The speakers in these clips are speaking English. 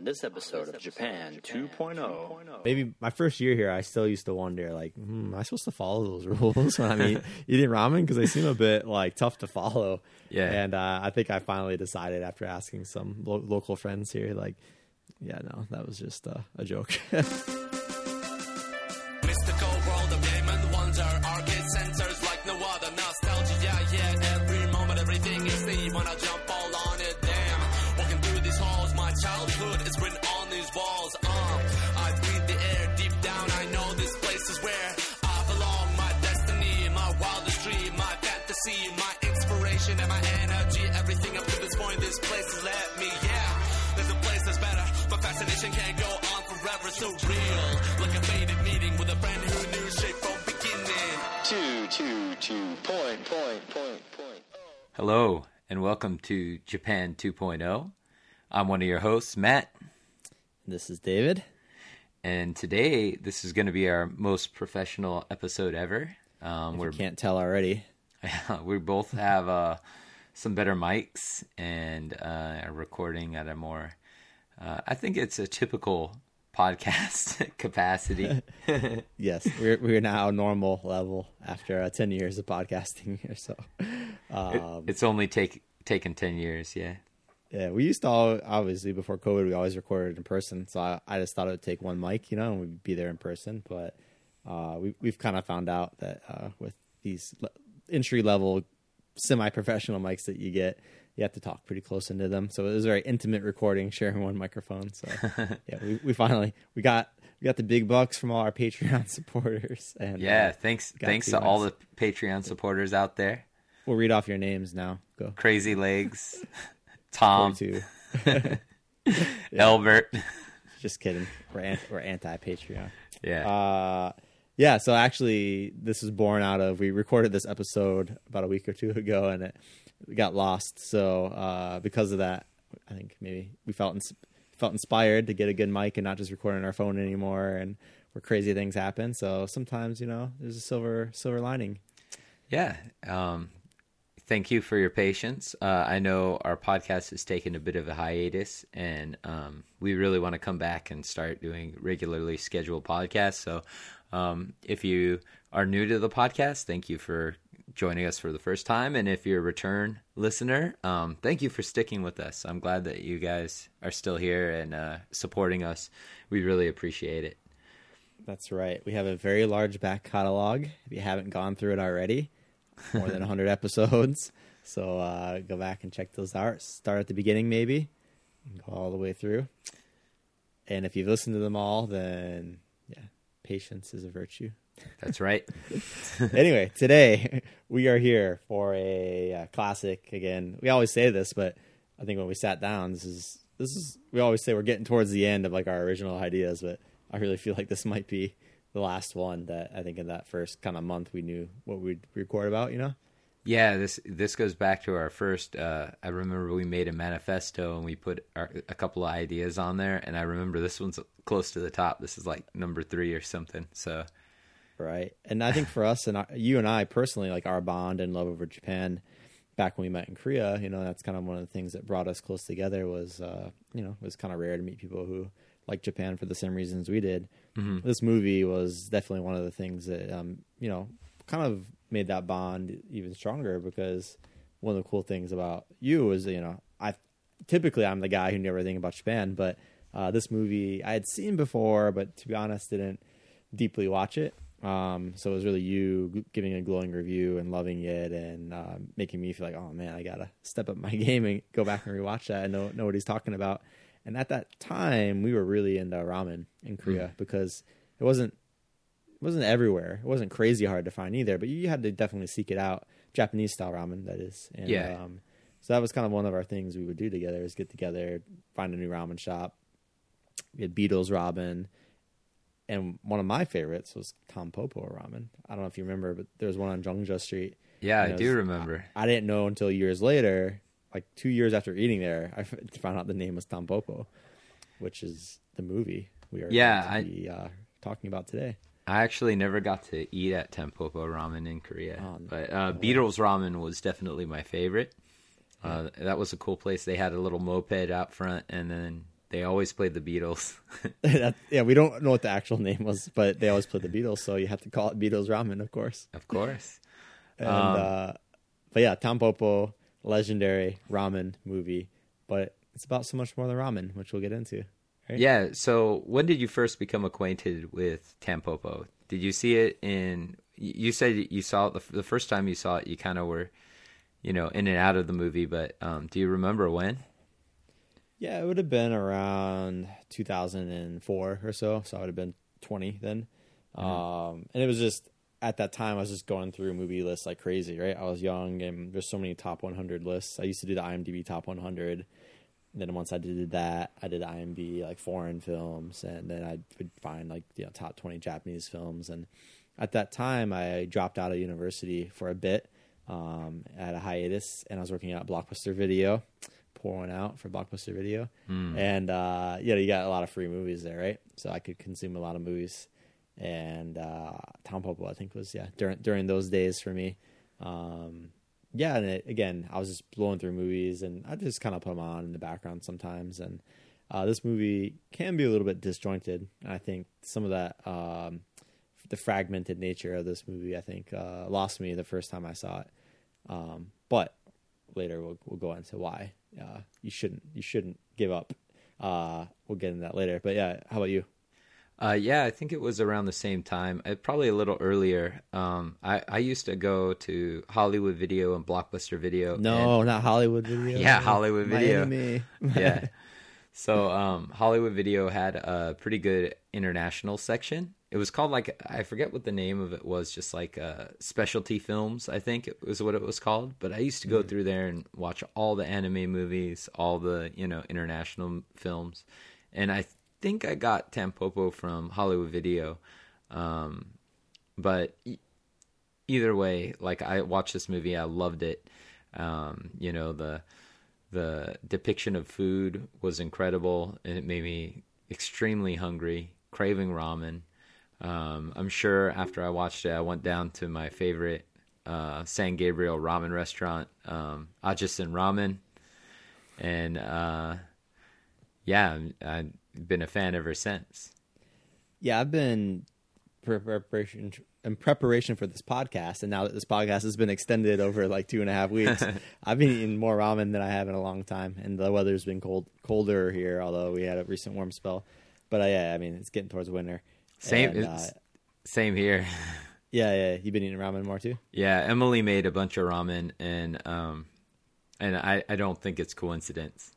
On this episode of Japan 2.0, maybe my first year here, I still used to wonder, like, hmm, am I supposed to follow those rules when I'm eat, eating ramen? Because they seem a bit like tough to follow. Yeah. And uh, I think I finally decided after asking some lo- local friends here, like, yeah, no, that was just uh, a joke. So real Like a faded meeting With a friend who knew shape from beginning two, two, two, point, point, point, point. Hello, and welcome to Japan 2.0. I'm one of your hosts, Matt, this is David. and today this is going to be our most professional episode ever. Um, We can't tell already. we both have uh, some better mics and uh, are recording at a more, uh, I think it's a typical podcast capacity. Yes, we're we're now normal level after uh, ten years of podcasting here. So, um, it's only take taken 10 years, yeah. yeah, we used to all obviously before COVID, we always recorded in person. So I, I just thought it would take one mic, you know, and we'd be there in person. But uh, we we've kind of found out that uh, with these entry level semi professional mics that you get, you have to talk pretty close into them. So it was a very intimate recording, sharing one microphone. So yeah, we, we finally we got we got the big bucks from all our Patreon supporters. And Yeah, uh, thanks thanks to all the Patreon supporters out there. we'll read off your names now. Go. Crazy Legs, Tom, 42. Albert. Just kidding. We're an- we're anti Patreon. Yeah. Uh, yeah. So actually, this is born out of we recorded this episode about a week or two ago, and it got lost. So uh, because of that, I think maybe we felt ins- felt inspired to get a good mic and not just record on our phone anymore, and where crazy things happen. So sometimes you know there's a silver silver lining. Yeah. Um, thank you for your patience. Uh, I know our podcast has taken a bit of a hiatus, and um, we really want to come back and start doing regularly scheduled podcasts. So, um, if you are new to the podcast, thank you for joining us for the first time. And if you're a return listener, um, thank you for sticking with us. I'm glad that you guys are still here and uh, supporting us. We really appreciate it. That's right. We have a very large back catalog. If you haven't gone through it already, more than 100 episodes. So uh, go back and check those out. Start at the beginning, maybe, and go all the way through. And if you've listened to them all, then patience is a virtue. That's right. anyway, today we are here for a uh, classic. Again, we always say this, but I think when we sat down, this is this is we always say we're getting towards the end of like our original ideas, but I really feel like this might be the last one that I think in that first kind of month we knew what we'd record about. You know, Yeah, this this goes back to our first. Uh, I remember we made a manifesto and we put our, a couple of ideas on there, and I remember this one's close to the top. This is like number three or something. So right? And I think for us and our, you and I personally, like our bond and love over Japan. Back when we met in Korea, you know, that's kind of one of the things that brought us close together. Was uh, you know, it was kind of rare to meet people who like Japan for the same reasons we did. This movie was definitely one of the things that um, you know kind of made that bond even stronger because one of the cool things about you is you know I typically I'm the guy who knew everything about Japan, but uh, this movie I had seen before, but to be honest, didn't deeply watch it. Um, so it was really you giving a glowing review and loving it and uh, making me feel like, oh man, I gotta step up my game and go back and rewatch that and know know what he's talking about. And at that time, we were really into ramen in Korea because it wasn't it wasn't everywhere. It wasn't crazy hard to find either, but you had to definitely seek it out. Japanese style ramen, that is. And, Yeah. Um, so that was kind of one of our things we would do together: is get together, find a new ramen shop. We had Beatles ramen, and one of my favorites was Tampopo ramen. I don't know if you remember, but there was one on Jongja Street. yeah, I it do remember. I didn't know until years later, like two years after eating there, I found out the name was Tampopo, which is the movie we are Yeah, going I- be uh, talking about today. I actually never got to eat at Tampopo Ramen in Korea, Oh, no. but uh, Beatles Ramen was definitely my favorite. Uh, that was a cool place. They had a little moped out front, and then they always played the Beatles. that, yeah, we don't know what the actual name was, but they always played the Beatles, so you have to call it Beatles Ramen, of course. of course. And Um, uh, but yeah, Tampopo, legendary ramen movie, but it's about so much more than ramen, which we'll get into. Right? Yeah. So when did you first become acquainted with Tampopo? Did you see it in? You said you saw it the, the first time you saw it. You kind of were, you know, in and out of the movie. But um, do you remember when? Yeah, it would have been around 2004 or so. So I would have been 20 then. Um, and it was just at that time I was just going through movie lists like crazy, right? I was young and there's so many top 100 lists. I used to do the IMDb top 100. Then once I did that, I did IMDb like foreign films, and then I would find like you know top 20 Japanese films. And at that time, I dropped out of university for a bit. Um, had a hiatus, and I was working at Blockbuster Video pour one out for Blockbuster Video, and uh, yeah, you got a lot of free movies there, right? So I could consume a lot of movies, and uh, Tampopo, I think, was yeah during during those days for me. Um, yeah, and it, again, I was just blowing through movies, and I just kind of put them on in the background sometimes. And uh, this movie can be a little bit disjointed. I think some of that, um, the fragmented nature of this movie, I think, uh, lost me the first time I saw it. Um, but later we'll we'll go into why uh, you shouldn't you shouldn't give up. Uh, we'll get into that later. But yeah, how about you? Uh, yeah, I think it was around the same time, uh, probably a little earlier. Um, I, I used to go to Hollywood Video and Blockbuster Video. No, not Hollywood Video. Yeah, Hollywood Video. yeah. So um, Hollywood Video had a pretty good international section. It was called like I forget what the name of it was, just like uh, specialty films. I think it was what it was called. But I used to go through there and watch all the anime movies, all the you know international films, and I think I got Tampopo from Hollywood Video. Um, but e- either way, like I watched this movie, I loved it. Um, you know the the depiction of food was incredible, and it made me extremely hungry, craving ramen. Um, I'm sure after I watched it, I went down to my favorite uh, San Gabriel ramen restaurant, um, Ajisen Ramen, and uh, yeah, I've been a fan ever since. Yeah, I've been preparation in preparation for this podcast, and now that this podcast has been extended over like two and a half weeks, I've been eating more ramen than I have in a long time, and the weather's been cold, colder here. Although we had a recent warm spell, but uh, yeah, I mean it's getting towards winter. Same, And, uh, same here. yeah, yeah. You've been eating ramen more too. Yeah, Emily made a bunch of ramen, and um, and I, I don't think it's coincidence.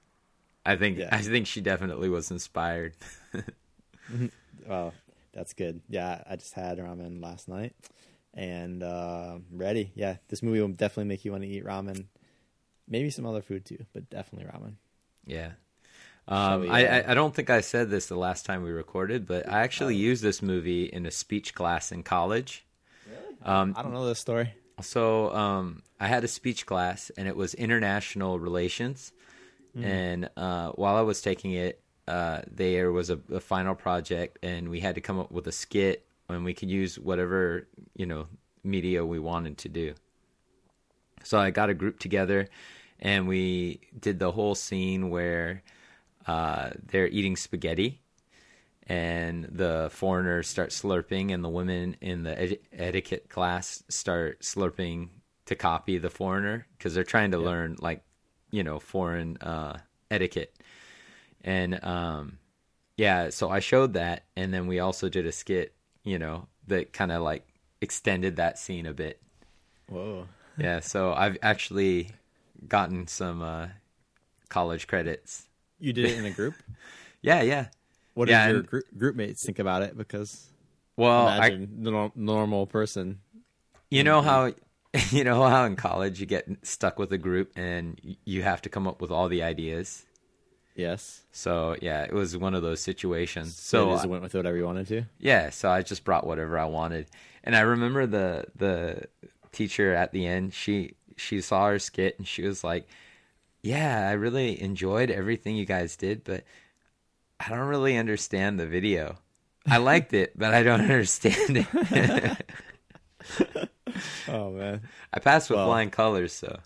I think Yeah. I think she definitely was inspired. well, that's good. Yeah, I just had ramen last night, and uh, ready. Yeah, this movie will definitely make you want to eat ramen. Maybe some other food too, but definitely ramen. yeah. Um, I, I I don't think I said this the last time we recorded, but I actually used this movie in a speech class in college. Um, I don't know this story. So um, I had a speech class, and it was international relations. And uh, while I was taking it, uh, there was a, a final project, and we had to come up with a skit, and we could use whatever you know media we wanted to do. So I got a group together, and we did the whole scene where uh, they're eating spaghetti and the foreigners start slurping, and the women in the ed- etiquette class start slurping to copy the foreigner because they're trying to learn like you know foreign uh, etiquette. And um, yeah, so I showed that, and then we also did a skit, you know, that kind of like extended that scene a bit. Whoa. Yeah, so I've actually gotten some uh, college credits. You did it in a group. Yeah, yeah. What did Yeah, your and- group, group mates think about it? Because Well, I, imagine the nor- normal person. You know mm-hmm. how you know how in college you get stuck with a group and you have to come up with all the ideas. Yes. So yeah, it was one of those situations. So just I- went with whatever you wanted to. yeah, so I just brought whatever I wanted. And I remember the the teacher at the end, she she saw her skit and she was like, "Yeah, I really enjoyed everything you guys did, but I don't really understand the video. I liked it, but I don't understand it." Oh man. I passed with Well- flying colors, so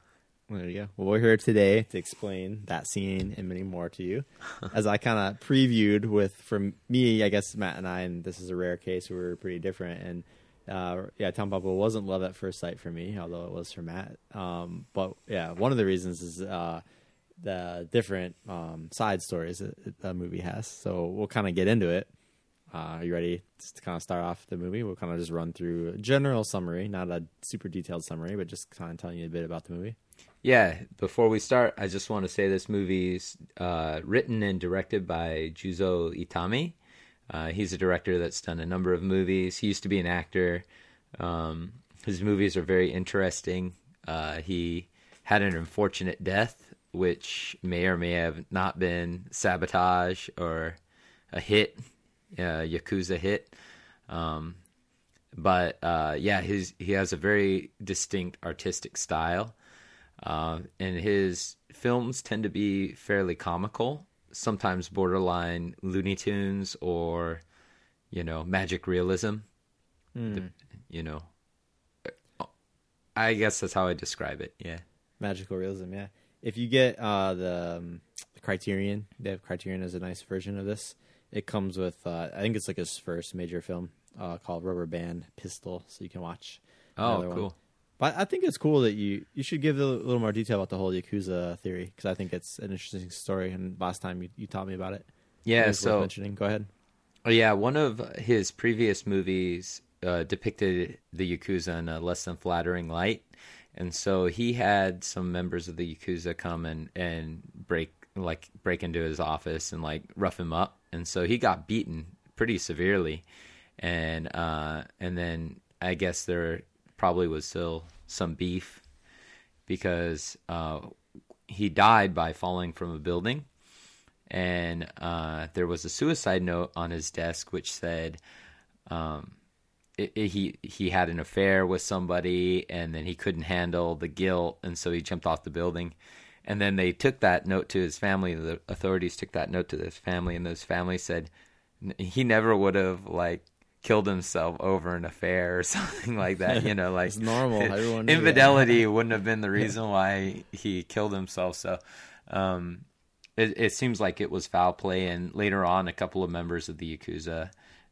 There you go. Well, we're here today to explain that scene and many more to you. As I kind of previewed with, for me, I guess Matt and I, and this is a rare case, we were pretty different. And uh, yeah, Tampopo wasn't love at first sight for me, although it was for Matt. Um, but yeah, one of the reasons is uh, the different um, side stories that the movie has. So we'll kind of get into it. Uh, are you ready just to kind of start off the movie? We'll kind of just run through a general summary, not a super detailed summary, but just kind of telling you a bit about the movie. Yeah, before we start, I just want to say this movie's uh, written and directed by Juzo Itami. Uh, he's a director that's done a number of movies. He used to be an actor. Um, his movies are very interesting. Uh, he had an unfortunate death, which may or may have not been sabotage or a hit, uh, Yakuza hit. Um, but uh, yeah, his he has a very distinct artistic style. Uh, and his films tend to be fairly comical, sometimes borderline Looney Tunes or, you know, magic realism. The- you know, I guess that's how I describe it. Yeah. Magical realism, yeah. If you get uh, the, um, the Criterion, they have Criterion as a nice version of this. It comes with, uh, I think it's like his first major film uh, called Rubber Band Pistol, so you can watch. Oh, another one. But I think it's cool that you you should give a little more detail about the whole Yakuza theory because I think it's an interesting story. And last time you, you taught me about it. Yeah. It So mentioning. Go ahead. Oh, yeah, one of his previous movies uh, depicted the Yakuza in a less than flattering light. And so he had some members of the Yakuza come and, and break like break into his office and like rough him up. And so he got beaten pretty severely. And uh, and then I guess there probably was still some beef because uh, he died by falling from a building. And uh, there was a suicide note on his desk which said um, it, it- he he had an affair with somebody and then he couldn't handle the guilt. And so he jumped off the building. And then they took that note to his family. The authorities took that note to his family. And his family said he never would have like killed himself over an affair or something like that you know like It's normal. Everyone infidelity wouldn't have been the reason why he killed himself so um it, it seems like it was foul play, and later on, a couple of members of the yakuza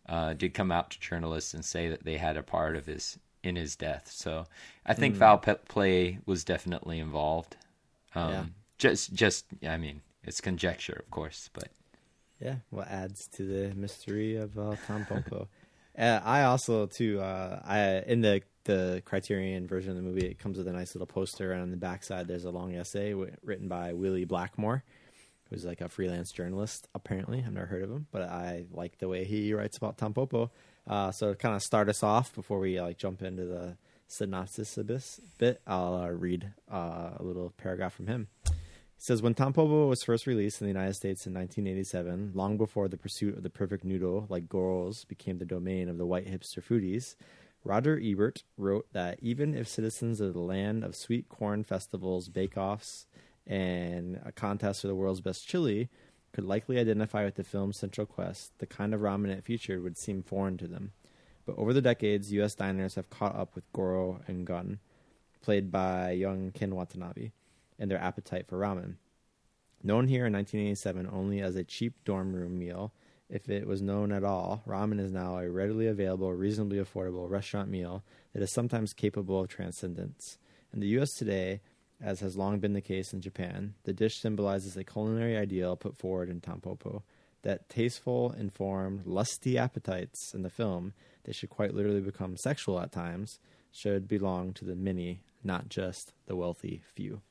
uh, did come out to journalists and say that they had a part of his in his death. So I think foul pe- play was definitely involved. Um, Yeah. Just, just, I mean, it's conjecture, of course, but Yeah, what adds to the mystery of uh, Tampopo. Uh, I also too. Uh, I in the the Criterion version of the movie, it comes with a nice little poster, and on the backside there's a long essay w- written by Willy Blackmore, who's like a freelance journalist. Apparently, I've never heard of him, but I like the way he writes about Tampopo. Uh, so to kind of start us off before we like jump into the synopsis of this bit, I'll uh, read uh, a little paragraph from him. He says when Tampopo was first released in the United States in 1987, long before the pursuit of the perfect noodle like Goros became the domain of the white hipster foodies, Roger Ebert wrote that even if citizens of the land of sweet corn festivals, bake-offs, and a contest for the world's best chili could likely identify with the film's central quest, the kind of ramen it featured would seem foreign to them. But over the decades, U.S. diners have caught up with Goro and Gun, played by young Ken Watanabe, and their appetite for ramen. Known here in 1987 only as a cheap dorm room meal, if it was known at all, ramen is now a readily available, reasonably affordable restaurant meal that is sometimes capable of transcendence. In the U.S. today, as has long been the case in Japan, the dish symbolizes a culinary ideal put forward in Tampopo that tasteful, informed, lusty appetites in the film that should quite literally become sexual at times should belong to the many, not just the wealthy few.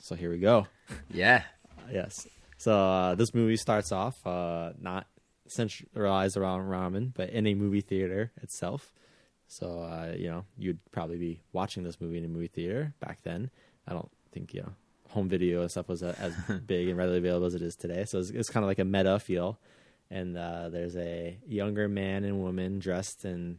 So here we go. yeah, Yes. So uh, this movie starts off uh, not centralized around ramen, but in a movie theater itself. So uh, you know you'd probably be watching this movie in a movie theater back then. I don't think you know home video and stuff was uh, as big and readily available as it is today. So it's, it's kind of like a meta feel. And uh, there's a younger man and woman dressed in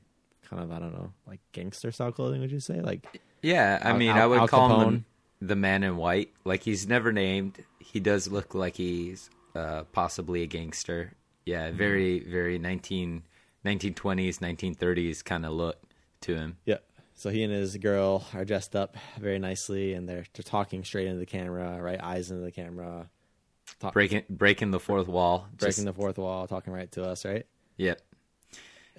kind of I don't know like gangster style clothing. Would you say like yeah. I mean, Al- I would Al call Capone. him the, man in white. Like he's never named. He does look like he's uh, possibly a gangster. Yeah, Mm-hmm. very, very 19, 1920s, 1930s kind of look to him. Yeah, So he and his girl are dressed up very nicely, and they're they're talking straight into the camera, right? Eyes into the camera, talk, breaking breaking the fourth wall, breaking the fourth wall, talking right to us, right? Yep.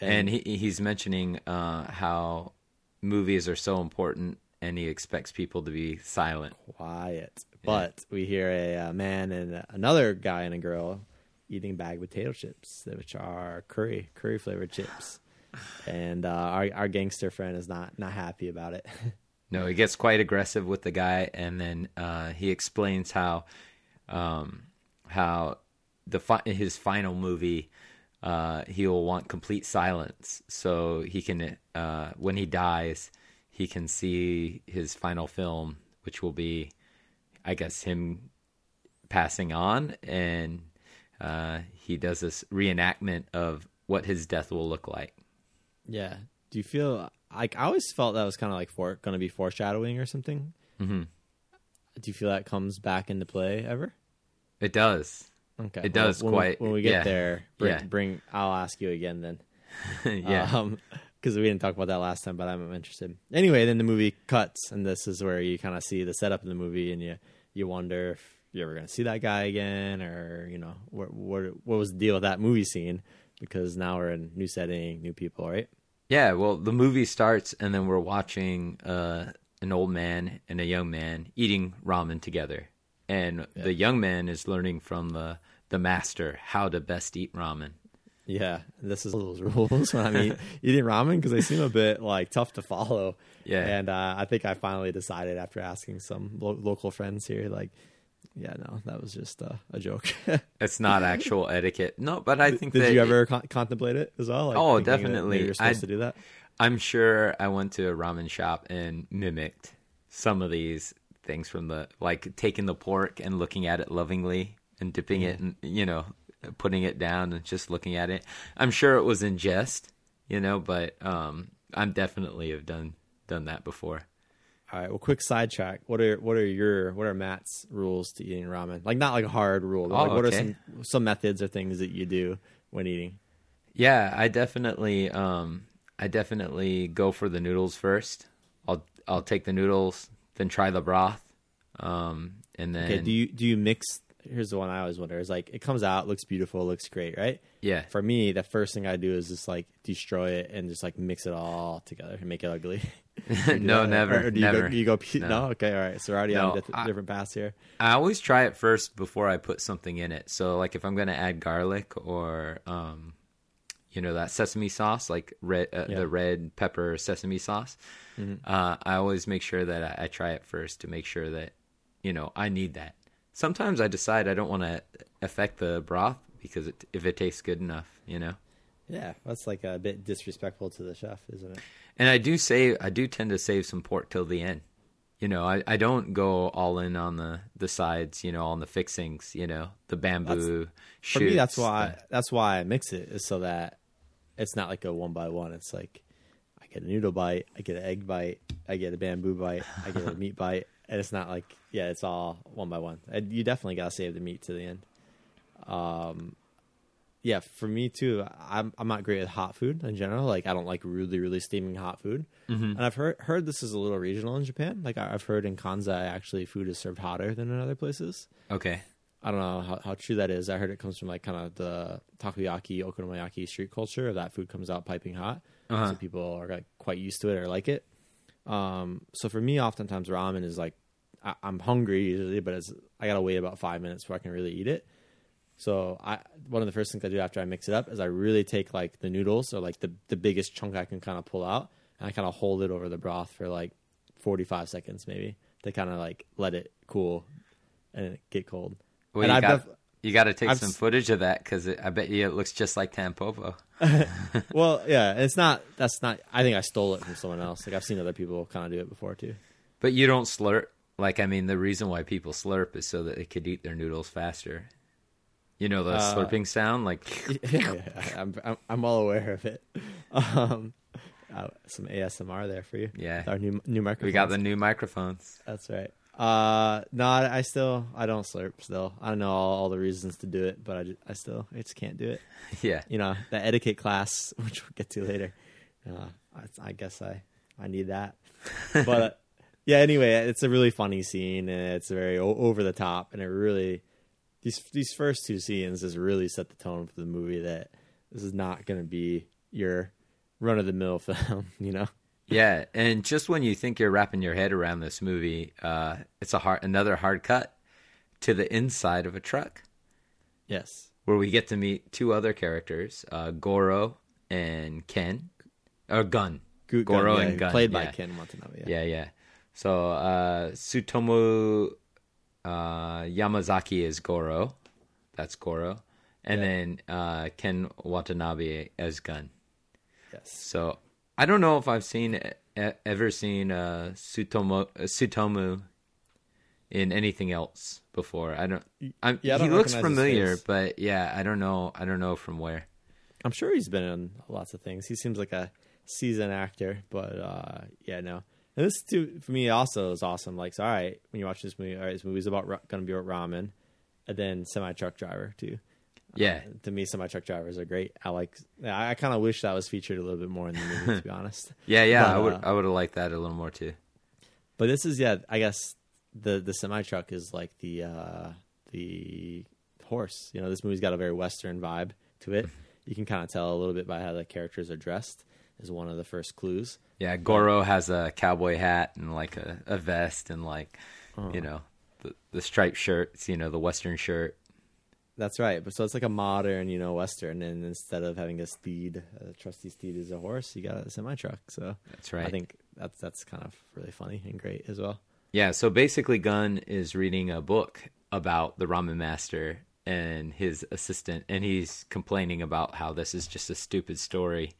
And, he he's mentioning uh, how movies are so important, and he expects people to be silent. quiet. But we hear a, uh man and another guy and a girl eating bag potato chips, which are curry curry flavored chips, and uh, our our gangster friend is not not happy about it. No, he gets quite aggressive with the guy, and then uh, he explains how um, how the fi- his final movie uh, he will want complete silence, so he can uh, when he dies he can see his final film, which will be, I guess, him passing on, and uh, he does this reenactment of what his death will look like. yeah. Do you feel like I always felt that was kind of like for going to be foreshadowing or something? hmm Do you feel that comes back into play ever? It does. Okay, It does when we- quite- when we get yeah. there, bring, Yeah. bring. I'll ask you again then. yeah. Um because we didn't talk about that last time, but I'm interested. Anyway, then the movie cuts, and this is where you kind of see the setup of the movie, and you you wonder if you're ever going to see that guy again, or you know, what what what was the deal with that movie scene? Because now we're in new setting, new people, right? Yeah, well, the movie starts, and then we're watching uh, an old man and a young man eating ramen together, and the young man is learning from the the master how to best eat ramen. Yeah, this is those rules when I'm eat, eating ramen because they seem a bit like tough to follow. Yeah. and uh, I think I finally decided after asking some lo- local friends here, like, yeah, no, that was just uh, a joke. It's not actual etiquette. No, but I think Did that you ever con- contemplate it as well? Like, Oh, that definitely. You're supposed I- to do that. I'm sure I went to a ramen shop and mimicked some of these things from the like taking the pork and looking at it lovingly and dipping it and you know putting it down and just looking at it. I'm sure it was in jest, you know, but um I'm definitely have done done that before. All right. Well, quick sidetrack. What are what are your what are Matt's rules to eating ramen? Like not like a hard rule. But Oh, like what okay. are some some methods or things that you do when eating? Yeah, I definitely um I definitely go for the noodles first. I'll I'll take the noodles, then try the broth. Um and then Okay. Do you do you mix? Here's the one I always wonder: is like it comes out, looks beautiful, looks great, right? yeah. For me, the first thing I do is just like destroy it and just like mix it all together and make it ugly. No, never. Or do you never. Go, do you go? No. No. Okay. All right. So we're already No, on diff- I- different paths here. I always try it first before I put something in it. So like if I'm gonna add garlic or um, you know that sesame sauce, like red uh, Yeah. the red pepper sesame sauce, uh, I always make sure that I, I try it first to make sure that you know I need that. Sometimes I decide I don't want to affect the broth because it, if it tastes good enough, you know. Yeah, that's like a bit disrespectful to the chef, isn't it? And I do save. I do tend to save some pork till the end. You know, I, I don't go all in on the, the sides. You know, on the fixings. You know, the bamboo. For me, that's shoots, why that's why I mix it is so that it's not like a one by one. It's like I get a noodle bite, I get an egg bite, I get a bamboo bite, I get a meat bite, and it's not like yeah, it's all one by one. And you definitely gotta save the meat to the end. Um, yeah, for me too. I'm I'm not great with hot food in general. Like I don't like really really steaming hot food. And I've heard heard this is a little regional in Japan. Like I've heard in Kansai actually food is served hotter than in other places. Okay. I don't know how, how true that is. I heard it comes from like kind of the takoyaki, okonomiyaki street culture. That food comes out piping hot, Uh-huh. so people are like quite used to it or like it. Um, so for me, oftentimes ramen is like I, I'm hungry usually, but it's I gotta wait about five minutes before I can really eat it. So I one of the first things I do after I mix it up is I really take like the noodles or like the the biggest chunk I can kind of pull out, and I kind of hold it over the broth for like 45 seconds maybe to kind of like let it cool and get cold. Well, and I've got def- you got to take I've some s- footage of that because I bet you it looks just like Tampopo. well, yeah, it's not. That's not. I think I stole it from someone else. Like I've seen other people kind of do it before too. But you don't slurp. Like I mean, the reason why people slurp is so that they could eat their noodles faster. You know the Uh, slurping sound, like yeah, I'm, I'm I'm well aware of it. Um, uh, some ASMR there for you. Yeah. Our new new microphone. we got the new microphones. That's right. Uh, no, I, I still I don't slurp. Still, I don't know all, all the reasons to do it, but I, I still I just can't do it. Yeah, You know, the etiquette class, which we'll get to later. Uh, I, I guess I I need that. but yeah, anyway, it's a really funny scene and it's very o- over the top, and it really these these first two scenes just really set the tone for the movie that this is not going to be your run of the mill film, you know. Yeah, and just when you think you're wrapping your head around this movie, uh, it's a hard, another hard cut to the inside of a truck Yes. where we get to meet two other characters, uh, Goro and Ken, or Gun. Gu- Goro yeah, and Gun, played by. Ken Watanabe. Yeah. Yeah, yeah. So uh, Tsutomu uh, Yamazaki is Goro. That's Goro. And Yeah. then uh, Ken Watanabe as Gun. Yes. So I don't know if I've seen ever seen uh, Tsutomu uh, Tsutomu in anything else before. I don't. I'm, Yeah, I he don't looks familiar, but yeah, I don't know. I don't know from where. I'm sure he's been in lots of things. He seems like a seasoned actor, but uh, yeah, no. And this too for me also is awesome. Like, so, all right, when you watch this movie, all right, this movie's about ra- gonna be about ramen, and then semi truck driver too. Yeah, To me, semi truck drivers are great. I like. I, I kind of wish that was featured a little bit more in the movie, to be honest. yeah, yeah. I would. uh, I would have liked that a little more too. But this is yeah, I guess the the semi truck is like the uh the horse. You know, this movie's got a very western vibe to it. You can kind of tell a little bit by how the characters are dressed. Is one of the first clues. Yeah, Goro has a cowboy hat and like a, a vest and like Uh-huh. you know the the striped shirts. You know the western shirt. That's right. But so it's like a modern, you know, western, and instead of having a steed, a trusty steed is a horse, you got a semi truck. So That's right. I think that's that's kind of really funny and great as well. Yeah, so basically, Gun is reading a book about the ramen master and his assistant, and he's complaining about how this is just a stupid story.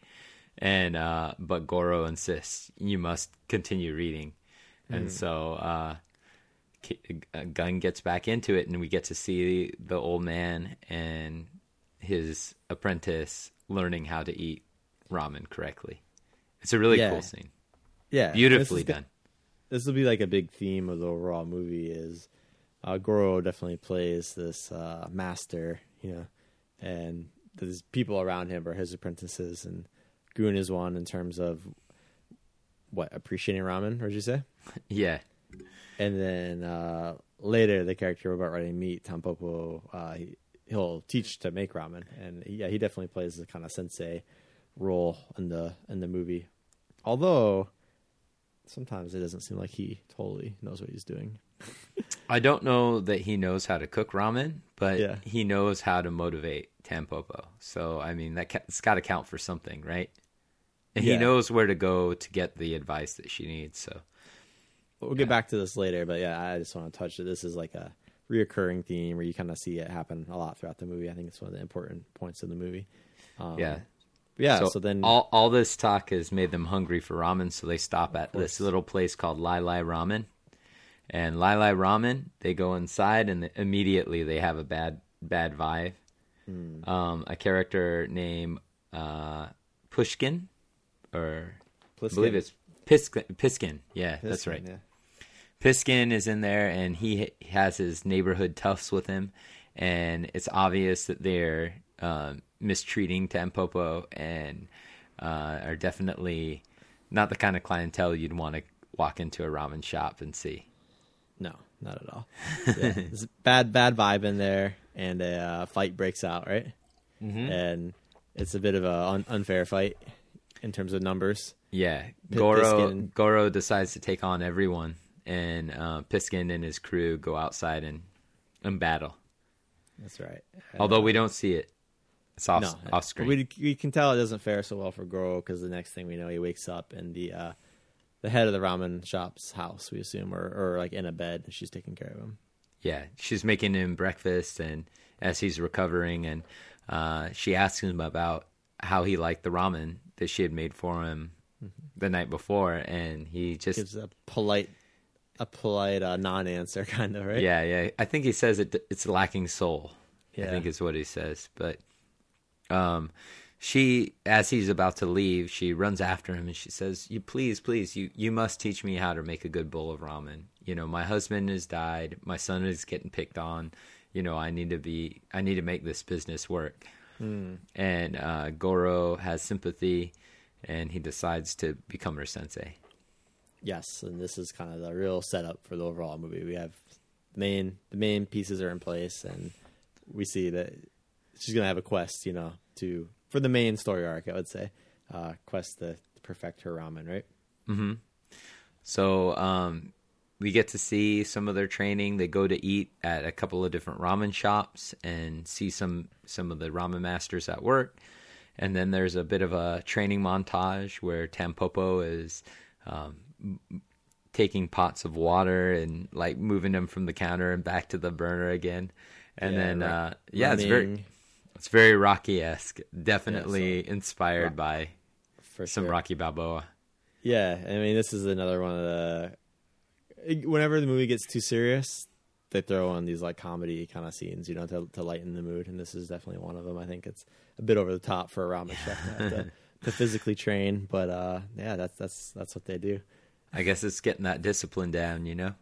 And uh, but Goro insists you must continue reading, and so uh, uh, Gun gets back into it, and we get to see the old man and his apprentice learning how to eat ramen correctly. It's a really Yeah. cool scene, Yeah, beautifully this done. This will be like a big theme of the overall movie. Is uh, Goro definitely plays this uh, master, you know, and there's people around him are his apprentices, and Goon is one in terms of what appreciating ramen. Or did you say? Yeah, And then uh, later, the character we're about to meet, Tampopo, uh, he, he'll teach to make ramen, and yeah, he definitely plays the kind of sensei role in the in the movie. Although sometimes it doesn't seem like he totally knows what he's doing. I don't know that he knows how to cook ramen, but Yeah. he knows how to motivate Tampopo. So I mean, that ca- it's got to count for something, right? And he knows where to go to get the advice that she needs. So we'll get back to this later. But yeah, I just want to touch it. This is like a reoccurring theme where you kind of see it happen a lot throughout the movie. I think it's one of the important points of the movie. Um, yeah, yeah. So, then, all all this talk has made them hungry for ramen, so they stop at this little place called Lai Lai Ramen. And Lai Lai Ramen, they go inside and immediately they have a bad bad vibe. Hmm. Um, a character named uh, Pushkin, or I believe it's Piskin. Piskin. Yeah, that's right. Yeah. Piskin is in there, and he has his neighborhood toughs with him, and it's obvious that they're um, mistreating Tampopo and uh, are definitely not the kind of clientele you'd want to walk into a ramen shop and see. No, not at all. Yeah, there's a bad, bad vibe in there, and a uh, fight breaks out, right? Mm-hmm. And it's a bit of an un- unfair fight in terms of numbers. Yeah, P- Goro Piskin. Goro decides to take on everyone, and uh, Piskin and his crew go outside and and battle. That's right. Although we don't see it, it's off no, off screen. We we can tell it doesn't fare so well for Goro because the next thing we know, he wakes up in the uh, the head of the ramen shop's house. We assume, or or like in a bed, and she's taking care of him. Yeah, she's making him breakfast, and as he's recovering, and uh, she asks him about how he liked the ramen that she had made for him the night before, and he just Gives a polite, a polite uh, non-answer, kind of right. yeah, yeah. I think he says it it's lacking soul. I think is what he says, but um, she as he's about to leave, she runs after him and she says, "You please, please, you you must teach me how to make a good bowl of ramen. You know, my husband has died, my son is getting picked on. You know, I need to be, I need to make this business work." And uh, Goro has sympathy, and he decides to become her sensei. Yes, and this is kind of the real setup for the overall movie. We have the main the main pieces are in place, and we see that she's gonna have a quest, you know, to for the main story arc. I would say, uh, quest to perfect her ramen, right? Mm-hmm. So um, we get to see some of their training. They go to eat at a couple of different ramen shops and see some some of the ramen masters at work. And then there's a bit of a training montage where Tampopo is um, taking pots of water and like moving them from the counter and back to the burner again. And Yeah, then uh, yeah, it's very it's very Rocky esque. Definitely so- inspired Rock- by for some sure. Rocky Balboa. Yeah, I mean, this is another one of the. Whenever the movie gets too serious, they throw in these like comedy kind of scenes, you know, to to lighten the mood, and this is definitely one of them. I think it's a bit over the top for a ramen chef to, to, to physically train, but uh, yeah, that's that's that's what they do. I guess it's getting that discipline down, you know.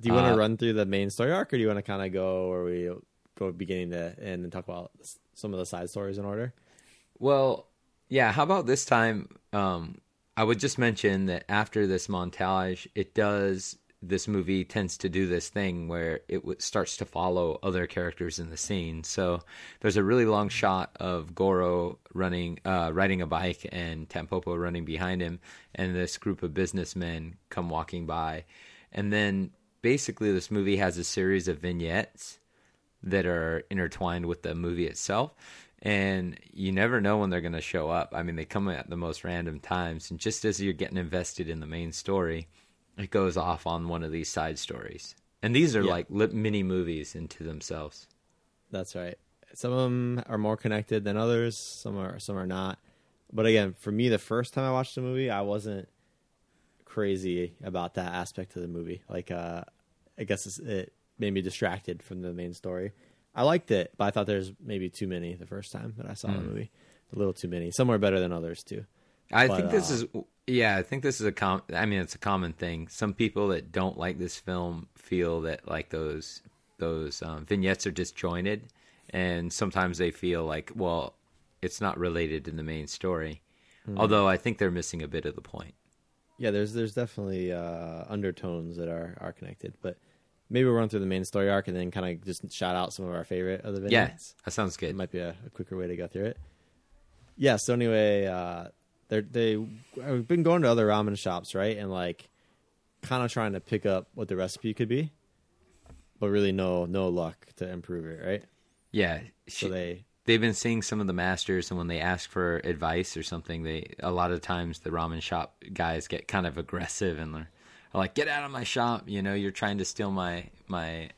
Do you want to Uh, run through the main story arc, or do you want to kind of go, or we go beginning to end and talk about some of the side stories in order? Well, yeah. How about this time? Um, I would just mention that after this montage, it does. This movie tends to do this thing where it w- starts to follow other characters in the scene. So there's a really long shot of Goro running, uh, riding a bike, and Tampopo running behind him, and this group of businessmen come walking by, and then basically this movie has a series of vignettes that are intertwined with the movie itself and you never know when they're going to show up i mean they come at the most random times and just as you're getting invested in the main story it goes off on one of these side stories and these are Yeah. like li- mini movies into themselves That's right. Some of them are more connected than others. Some are some are not. But again, for me, the first time I watched the movie, I wasn't crazy about that aspect of the movie. Like, uh, I guess it made me distracted from the main story. I liked it, but I thought there's maybe too many the first time that I saw the movie. A little too many. Some are better than others too. I But, think this uh, is yeah i think this is a com i mean it's a common thing some people that don't like this film feel that like those those um, vignettes are disjointed and sometimes they feel like well it's not related to the main story although i think they're missing a bit of the point Yeah, there's there's definitely uh, undertones that are are connected, but maybe we'll run through the main story arc and then kind of just shout out some of our favorite of the yeah that sounds good. It might be a, a quicker way to go through it. Yeah. So anyway, uh, they're they I've been going to other ramen shops, right, and like kind of trying to pick up what the recipe could be, but really no no luck to improve it, right? yeah So they they've been seeing some of the masters and when they ask for advice or something they a lot of times the ramen shop guys get kind of aggressive and they're like get out of my shop you know you're trying to steal my my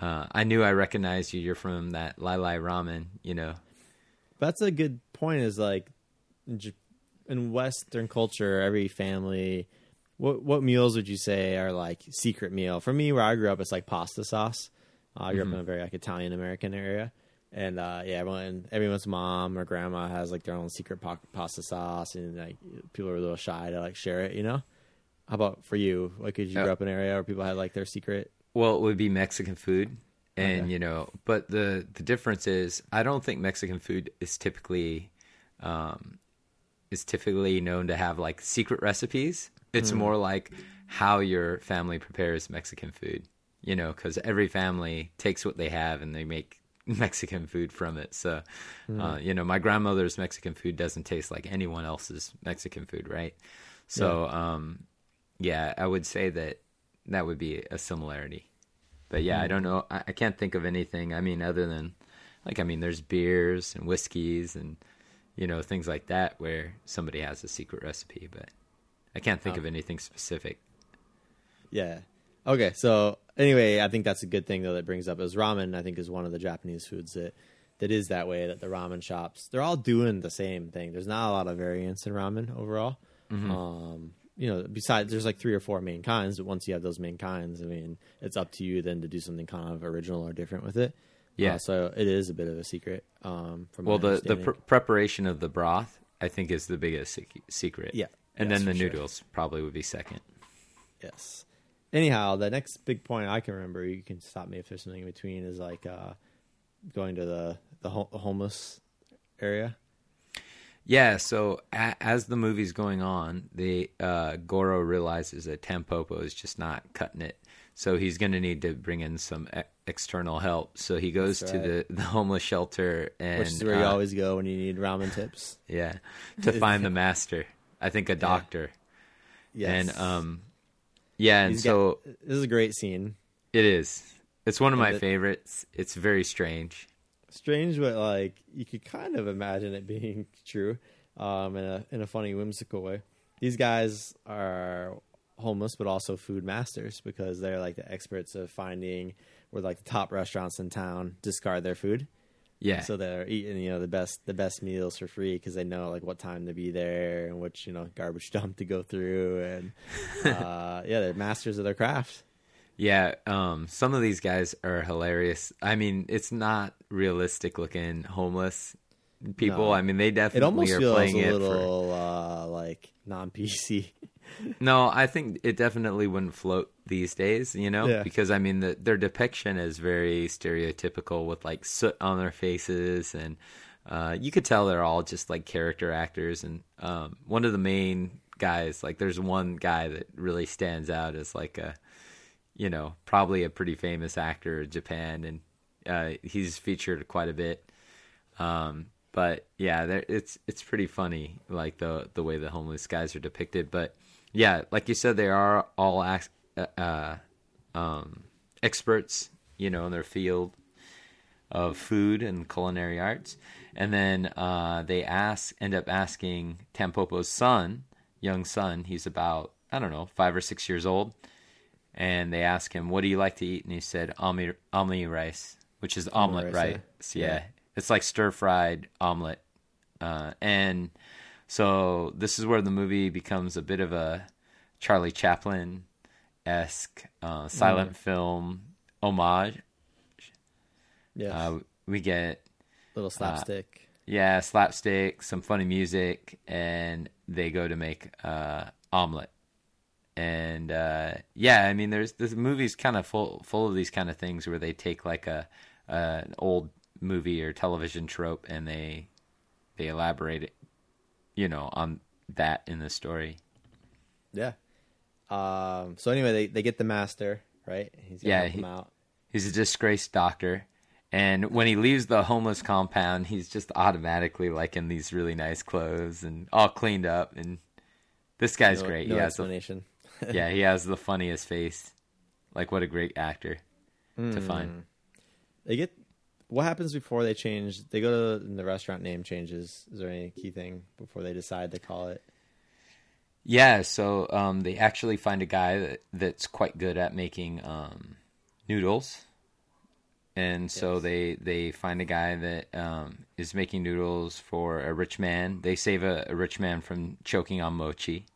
uh, i knew i recognized you you're from that lai lai ramen you know that's a good point. Is like in Western culture, every family. What what meals would you say are like secret meal? For me, where I grew up, it's like pasta sauce. Uh, I grew up in a very like Italian American area, and uh, yeah, everyone everyone's mom or grandma has like their own secret pa- pasta sauce, and like people are a little shy to like share it. You know. How about for you? Like, did you grow up in an area where people had like their secret? Well, it would be Mexican food, and Okay. you know, but the the difference is, I don't think Mexican food is typically, um, is typically known to have like secret recipes. It's more like how your family prepares Mexican food. You know, because every family takes what they have and they make Mexican food from it. So, uh, you know, my grandmother's Mexican food doesn't taste like anyone else's Mexican food, right? So, um, yeah, I would say that that would be a similarity. But yeah, I don't know. I, I can't think of anything. I mean, other than like, I mean, there's beers and whiskeys and you know things like that where somebody has a secret recipe. But I can't think of anything specific. Yeah. Okay. So anyway, I think that's a good thing though that brings up is ramen. I think is one of the Japanese foods that that is that way. That the ramen shops they're all doing the same thing. There's not a lot of variance in ramen overall. Um, you know, besides there's like three or four main kinds. But once you have those main kinds, I mean, it's up to you then to do something kind of original or different with it. Yeah. Uh, so it is a bit of a secret. Um, from Well, the the pr- preparation of the broth, I think, is the biggest sec- secret. Yeah. and Yes, then the for sure. noodles probably would be second. Yes. Anyhow, the next big point I can remember, you can stop me if there's something in between, is like uh, going to the the ho- homeless area. Yeah, so a- as the movie's going on, the uh, Goro realizes that Tampopo is just not cutting it, so he's going to need to bring in some external help. So he goes That's to the, the homeless shelter and Which is where you uh, always go when you need ramen tips. yeah to find the master. I think a doctor, Yes. and um, yeah, and He's so got- this is a great scene. it is. It's one of my favorites. It's very strange. Strange, but like you could kind of imagine it being true, um, in a in a funny, whimsical way. These guys are homeless, but also food masters because they're like the experts of finding where like the top restaurants in town discard their food. Yeah, So they're eating, you know, the best the best meals for free because they know like what time to be there and which you know garbage dump to go through, and uh, yeah, they're masters of their craft. Yeah, um, some of these guys are hilarious. I mean, it's not realistic looking homeless people. No. I mean, they definitely It almost are feels playing a it little uh, like non PC. No, I think it definitely wouldn't float these days. You know, Yeah. because I mean, the, their depiction is very stereotypical with like soot on their faces, and uh, you could tell they're all just like character actors. And um, one of the main guys, like, there's one guy that really stands out as like a you know, probably a pretty famous actor in Japan, and uh, he's featured quite a bit. Um, but yeah, it's it's pretty funny, like the the way the homeless guys are depicted. But yeah, like you said, they are all ac- uh, uh, um, experts, you know, in their field of food and culinary arts. And then uh, they ask, end up asking Tampopo's son, young son, he's about I don't know, five or six years old and they ask him, "What do you like to eat?" And he said, "Omni omni rice, which is omelet rice, rice. yeah. Yeah. Yeah. it's like stir fried omelet." Uh, and so this is where the movie becomes a bit of a Charlie Chaplin esque uh, silent film homage. Yeah, Uh, we get little slapstick. yeah slapstick, some funny music, and they go to make uh, omelet. And uh, yeah, I mean, there's this movie's kind of full full of these kind of things where they take like a uh, an old movie or television trope and they they elaborate it, you know, on that in the story. yeah. Um. So anyway, they they get the master right. He's Yeah, help he-. He's a disgraced doctor. And when he leaves the homeless compound, he's just automatically like in these really nice clothes and all cleaned up. And this guy's No, great. No he has the yeah, he has the funniest face. Like what a great actor Hmm. to find. They get what happens before they change. They go to the restaurant name changes. Is there any key thing before they decide to call it? Yeah, so um, they actually find a guy that, that's quite good at making um, noodles, and so they they find a guy that um, is making noodles for a rich man. They save a, a rich man from choking on mochi.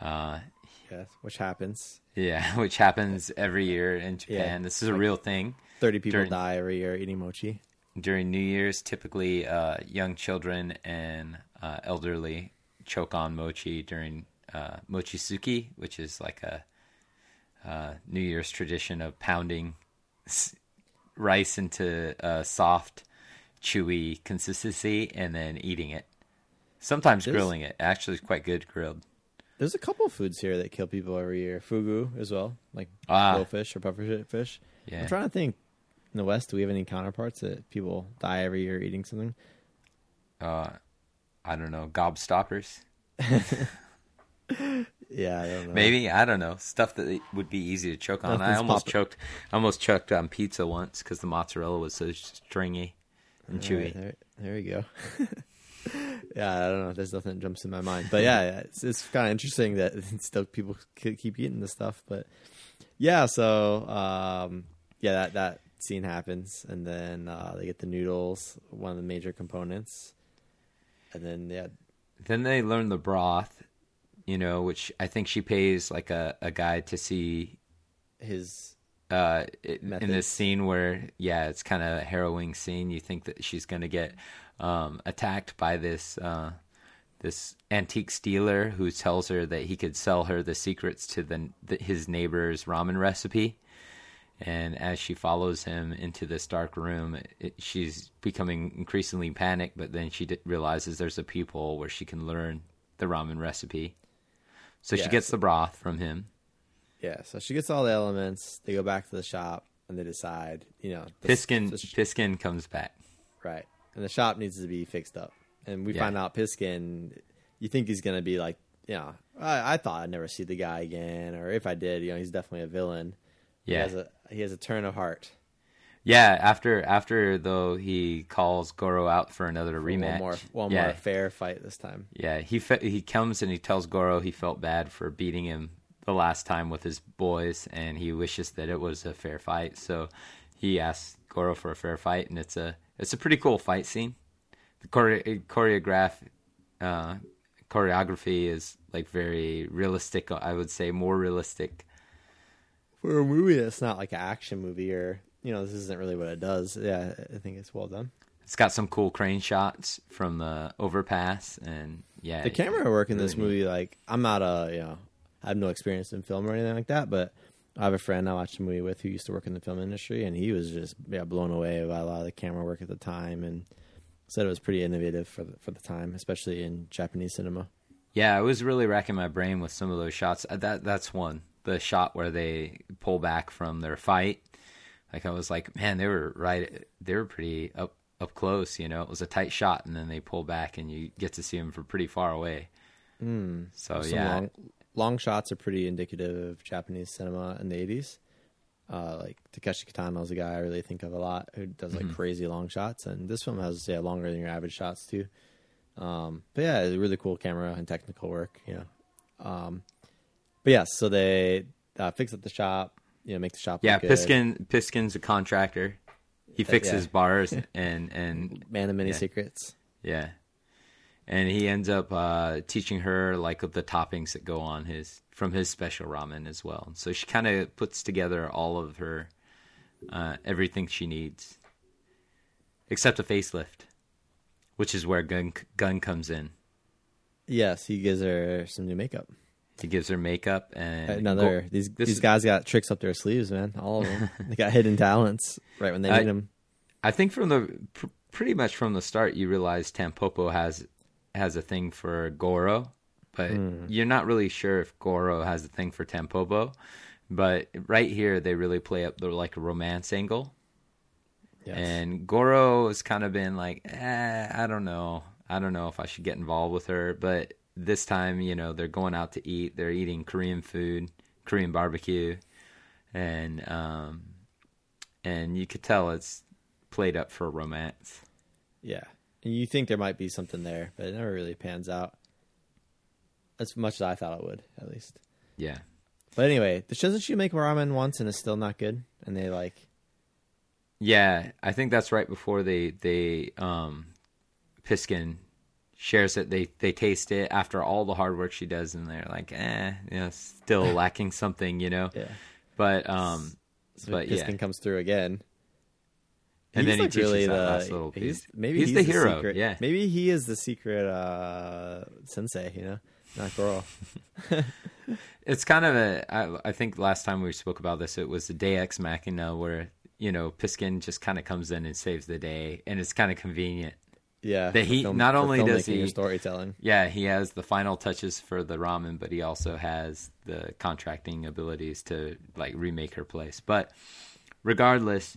Uh, Yes, which happens. yeah, which happens every year in Japan. this is a real thing. Thirty people During- die every year eating mochi. during New Year's, typically uh, young children and uh, elderly choke on mochi during uh, mochisuki, which is like a uh, New Year's tradition of pounding s- rice into a soft, chewy consistency and then eating it. Sometimes There's- grilling it. Actually, it's quite good grilled. There's a couple of foods here that kill people every year. Fugu as well, like Ah. blowfish or puffer fish. Yeah. I'm trying to think. In the West, do we have any counterparts that people die every year eating something? Uh, I don't know, gobstoppers. Yeah, I don't know. Maybe I don't know stuff that would be easy to choke on. I almost popping. choked. Almost choked on pizza once because the mozzarella was so stringy and All chewy. right, there, there we go. yeah, I don't know. There's nothing that jumps in my mind, but yeah, yeah it's, it's kind of interesting that still people keep eating this stuff. But yeah, so um, yeah, that that scene happens, and then uh, they get the noodles, one of the major components, and then yeah, Then they learn the broth, you know, which I think she pays like a, a guy to see his uh, it- in this scene where yeah, it's kind of a harrowing scene. You think that she's going to get um, attacked by this uh, this antique stealer who tells her that he could sell her the secrets to the, the his neighbor's ramen recipe, And as she follows him into this dark room, it, she's becoming increasingly panicked. But then she d- realizes there's a peephole where she can learn the ramen recipe. So she gets so- the broth from him. Yeah, so she gets all the elements. They go back to the shop and they decide, you know, the- Piskin the sh- Piskin comes back. right, and the shop needs to be fixed up. And we Yeah. find out Piskin, you think he's gonna be like, you know, I, I thought I'd never see the guy again, or if I did, you know, he's definitely a villain. He Yeah. has a he has a turn of heart. Yeah, after after though he calls Goro out for another For rematch. One more, one yeah, more fair fight this time. Yeah, he fe- he comes and he tells Goro he felt bad for beating him the last time with his boys, and he wishes that it was a fair fight. So he asks Goro for a fair fight, and it's a it's a pretty cool fight scene. The chore- choreograph uh, choreography is like very realistic. I would say more realistic. For a movie that's not like an action movie, or you know, this isn't really what it does. Yeah, I think it's well done. It's got some cool crane shots from the overpass, and yeah, the camera work in this really neat. movie, like I'm not a you know, I have no experience in film or anything like that, but I have a friend I watched a movie with who used to work in the film industry, and he was just yeah blown away by a lot of the camera work at the time, and said it was pretty innovative for the, for the time, especially in Japanese cinema. Yeah, I was really racking my brain with some of those shots. Uh, That that's one. The shot where they pull back from their fight. Like I was like, man, they were right. They were pretty up up close. You know, it was a tight shot, and then they pull back, and you get to see them from pretty far away. Mm, so Some yeah, long, long shots are pretty indicative of Japanese cinema in the 80s. Uh, like Takeshi Kitano is a guy I really think of a lot who does Mm-hmm. like crazy long shots, and this film has yeah longer than your average shots too. Um, but yeah, it's really cool camera and technical work. You know, um, but yeah, so they uh, fix up the shop. You know, make the shop. yeah. look good. Piskin Piskin's a contractor. He fixes yeah. bars and and man of many yeah. secrets. Yeah. And he ends up uh, teaching her like the toppings that go on his from his special ramen as well. So she kind of puts together all of her uh, everything she needs, except a facelift, which is where Gun Gun comes in. Yes, he gives her some new makeup. He gives her makeup and Another Go- these this these guys got tricks up their sleeves, man. All of them. they got hidden talents right when they I- need them. I think from the pr- pretty much from the start, you realize Tampopo has has a thing for Goro, but you're not really sure if Goro has a thing for Tampopo. But right here, they really play up the like romance angle, Yes. and Goro has kind of been like, eh, I don't know, I don't know if I should get involved with her. But this time, you know, they're going out to eat. They're eating Korean food, Korean barbecue, and um, and you could tell it's played up for romance. Yeah. And you think there might be something there, but it never really pans out. As much as I thought it would, at least. Yeah. But anyway, doesn't she make ramen once and it's still not good? And they like, Yeah, I think that's right before they they um Piskin shares it. They they taste it after all the hard work she does, and they're like, eh, you know, still lacking something, you know. yeah. But um, So but Piskin yeah, comes through again. And then he like that last little he's- Maybe He's he's, the the, hero, Secret, yeah. Maybe he is the secret uh, sensei. You know, not Goro. it's kind of a. I, I think last time we spoke about this, it was the Deus Ex Machina, where you know Piskin just kind of comes in and saves the day, and it's kind of convenient. Yeah. That he- not only does he- or storytelling. Yeah, he has the final touches for the ramen, but he also has the contracting abilities to like remake her place. But regardless,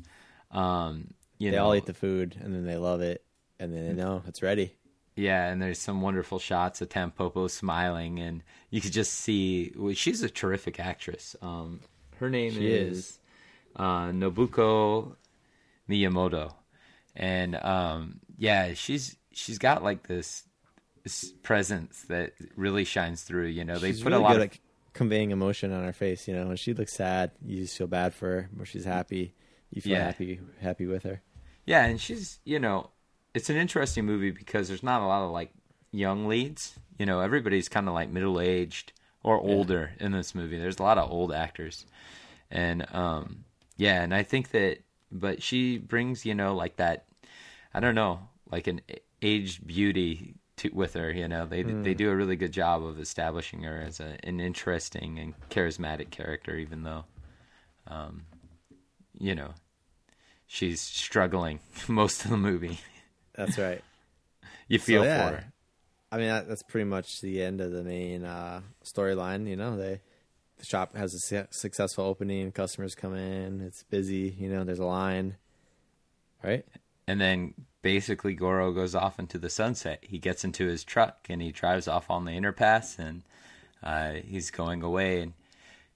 um, you They know, all eat the food and then they love it, and then they know it's ready. yeah, and there's some wonderful shots of Tampopo smiling, and you could just see well, she's a terrific actress. Um, her name She is, is. Uh, Nobuko Miyamoto, and um, yeah, she's she's got like this, this presence that really shines through. You know, they She's put really a lot good of at conveying emotion on her face. You know, when she looks sad, you just feel bad for her. When she's happy, you feel Yeah. happy happy with her. Yeah, and she's you know, it's an interesting movie because there's not a lot of like young leads. You know, everybody's kind of like middle aged or older in this movie. There's a lot of old actors, and um, yeah, and I think that, but she brings you know like that, I don't know, like an aged beauty to with her. You know, they they do a really good job of establishing her as a, an interesting and charismatic character, even though. Um, you know, she's struggling most of the movie. That's right. You feel yeah. for her. I mean, that, that's pretty much the end of the main uh, storyline. You know, they the shop has a su- successful opening. Customers come in. It's busy. You know, there's a line. Right. And then basically Goro goes off into the sunset. He gets into his truck and he drives off on the interpass and uh, he's going away. And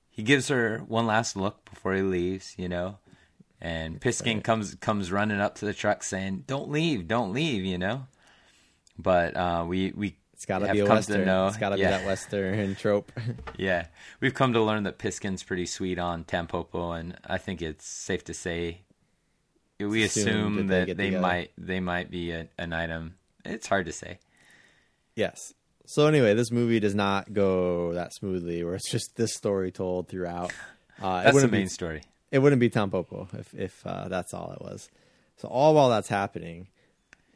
he gives her one last look before he leaves, you know. And Piskin Right. comes comes running up to the truck saying, "Don't leave, don't leave," you know. But uh, we we It's got to be a western. Know, it's got to yeah. be that western trope. Yeah, we've come to learn that Piskin's pretty sweet on Tampopo, and I think it's safe to say we Assume assume that they that they might they might be a, an item. It's hard to say. yes. So anyway, this movie does not go that smoothly, where it's just this story told throughout. Uh, it That's the main be story. it wouldn't be Tampopo if if uh, that's all it was. So all while that's happening,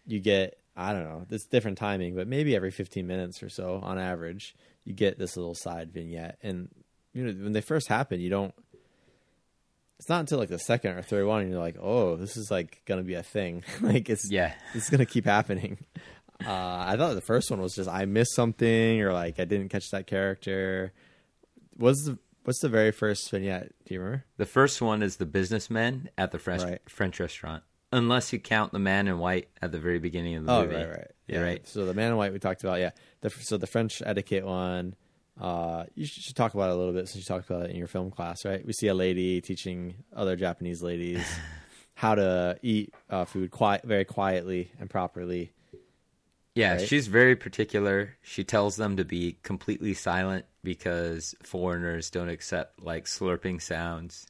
you get I don't know, it's different timing, but maybe every 15 minutes or so on average, you get this little side vignette. And you know, when they first happen, you don't. It's not until like the second or third one, and you're like, oh, this is like gonna be a thing. like it's Yeah. it's gonna keep happening. Uh, I thought the first one was just I missed something or like I didn't catch that character. What's the what's the very first vignette? Do you remember? The first one is the businessman at the French Right. French restaurant, unless you count the man in white at the very beginning of the Oh, movie. right, right. Yeah, right. So the man in white we talked about, yeah. The, so the French etiquette one, uh, you should, talk about it a little bit since you talked about it in your film class, right? We see a lady teaching other Japanese ladies how to eat uh, food quiet, very quietly and properly. Yeah, Right? she's very particular. She tells them to be completely silent because foreigners don't accept like slurping sounds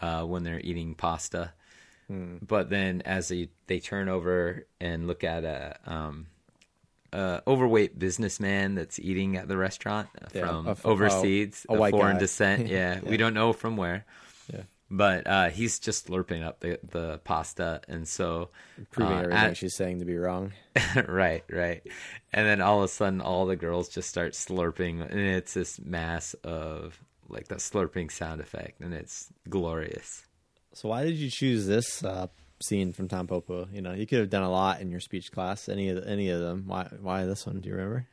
uh, when they're eating pasta. Hmm. But then, as they they turn over and look at a um, a overweight businessman that's eating at the restaurant uh, Yeah, from a f- overseas, a white foreign guy. descent. Yeah, we don't know from where. Yeah. But uh, he's just slurping up the, the pasta, and so Proving uh, everything at- she's saying to be wrong. right, right. And then all of a sudden, all the girls just start slurping, and it's this mass of like that slurping sound effect, and it's glorious. So why did you choose this uh, scene from Tampopo? You know, you could have done a lot in your speech class. Any of the, any of them? Why why this one? Do you remember?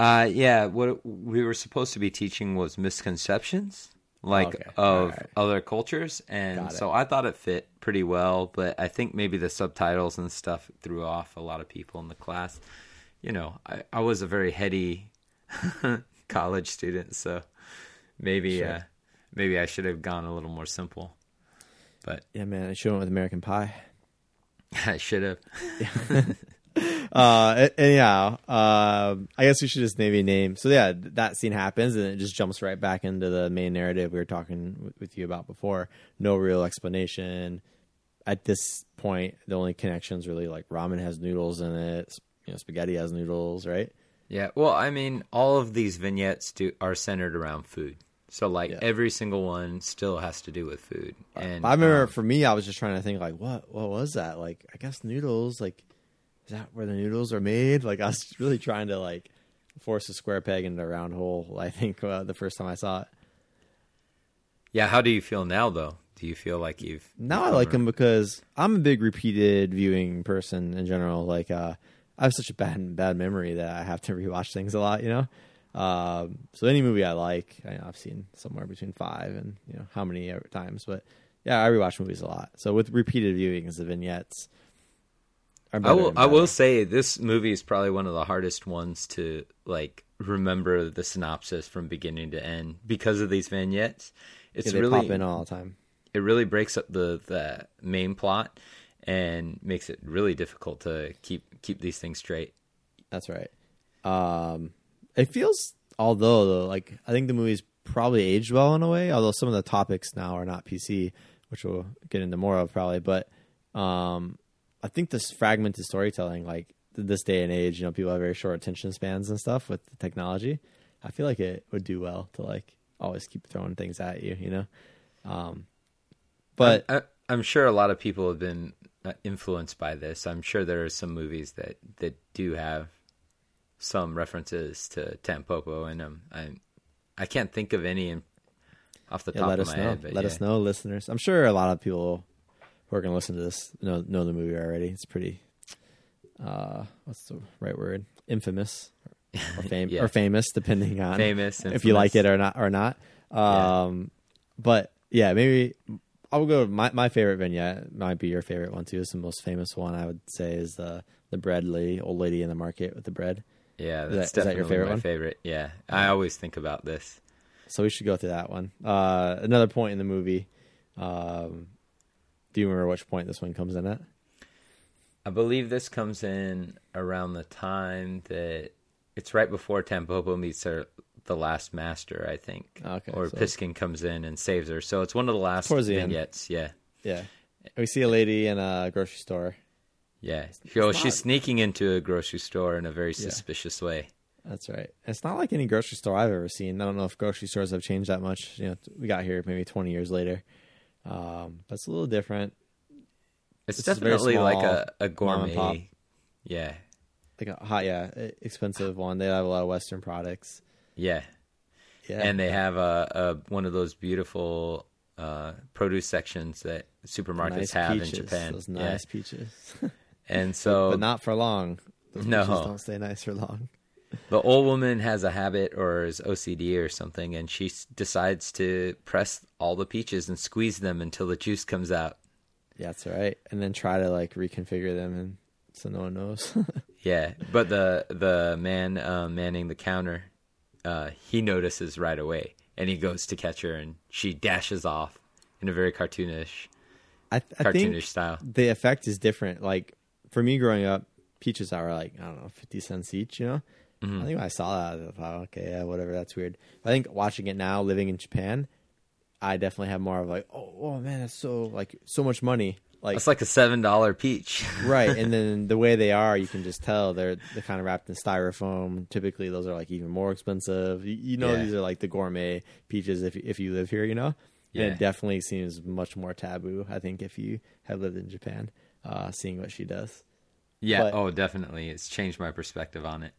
Uh, yeah, what we were supposed to be teaching was misconceptions, like Okay, of alright. other cultures, and so I thought it fit pretty well. But I think maybe the subtitles and stuff threw off a lot of people in the class. You know, I, I was a very heady college student, so maybe Sure. uh, maybe I should have gone a little more simple. But Yeah, man, I should have went with American Pie. I should have. Uh, anyhow, um, I guess we should just maybe name. So yeah, that scene happens, and it just jumps right back into the main narrative we were talking with you about before. No real explanation. At this point, the only connections really like ramen has noodles in it. You know, spaghetti has noodles, right? Yeah, well, I mean, all of these vignettes do are centered around food. So like Yeah. every single one still has to do with food. And I remember um, for me, I was just trying to think like, what what was that? Like, I guess noodles. Like, is that where the noodles are made? Like, I was really trying to like force a square peg into a round hole. I think uh, the first time I saw it. yeah, how do you feel now though? Do you feel like you've Now I like them because I'm a big repeated viewing person in general. Like, uh, I have such a bad bad memory that I have to rewatch things a lot. You know. Um, so any movie I like, I, I've seen somewhere between five and you know how many times. But yeah, I rewatch movies a lot. So with repeated viewings, the vignettes. Are I will I will say this movie is probably one of the hardest ones to like remember the synopsis from beginning to end because of these vignettes. It's Yeah, really pop in all the time. it really breaks up the the main plot and makes it really difficult to keep keep these things straight. That's right. Um, it feels, although though, like I think the movie's probably aged well in a way. Although some of the topics now are not PC, which we'll get into more of probably. But um, I think this fragmented storytelling, like this day and age, you know, people have very short attention spans and stuff with the technology. I feel like it would do well to like always keep throwing things at you, you know. Um, but I, I'm sure a lot of people have been uh, influenced by this. I'm sure there are some movies that that do have some references to Tampopo in them. I I can't think of any off the Yeah, top let of us my know. head. But let yeah. us know, listeners. I'm sure a lot of people who are going to listen to this know know the movie already. It's pretty. Uh, what's the right word? Infamous or fame Yeah. or famous, depending on Famous, if you like it or not or not. Um, but yeah, maybe I'll go. My my favorite vignette might be your favorite one too. It's the most famous one I would say is the the bread lady, old lady in the market with the bread. Yeah, Is that's that- is that your definitely favorite my one? favorite. Yeah, I always think about this. So we should go through that one. Uh, another point in the movie. Um, do you remember which point this one comes in at? I believe this comes in around the time that it's right before Tampopo meets her, the last master, I think. Okay, Or so- Piskin comes in and saves her. So it's one of the last Towards the end. vignettes. Yeah. Yeah, we see a lady in a grocery store. Yeah. Oh, not- she's sneaking into a grocery store in a very suspicious way. That's right. It's not like any grocery store I've ever seen. I don't know if grocery stores have changed that much. You know, we got here maybe 20 years later, um, but it's a little different. It's, very definitely like a, a gourmet. Yeah. Like a hot, yeah, expensive one. They have a lot of Western products. Yeah. Yeah, And they have a, a one of those beautiful uh, produce sections that supermarkets nice have peaches. in Japan. Those Yeah. nice peaches, And so but not for long. Those No. don't stay nice for long. The old woman has a habit or is OCD or something, and she s- decides to press all the peaches and squeeze them until the juice comes out. Yeah, that's right. And then try to like reconfigure them, and so no one knows. Yeah, but the the man uh, manning the counter, uh, he notices right away, and he goes to catch her, and she dashes off in a very cartoonish I, I cartoonish think style. the effect is different. Like for me growing up, peaches are like I don't know, fifty cents each. You know, Mm-hmm. I think when I saw that, I thought, okay, yeah, whatever. That's weird. But I think watching it now, living in Japan, I definitely have more of like, oh, oh man, that's so like so much money. Like It's like a seven dollar peach. right, and then the way they are, you can just tell they're they're kind of wrapped in styrofoam. Typically, those are like even more expensive. You, you know, Yeah. these are like the gourmet peaches if if you live here. You know, and Yeah. it definitely seems much more taboo. I think if you have lived in Japan, uh, seeing what she does, yeah. But- oh, definitely. It's changed my perspective on it.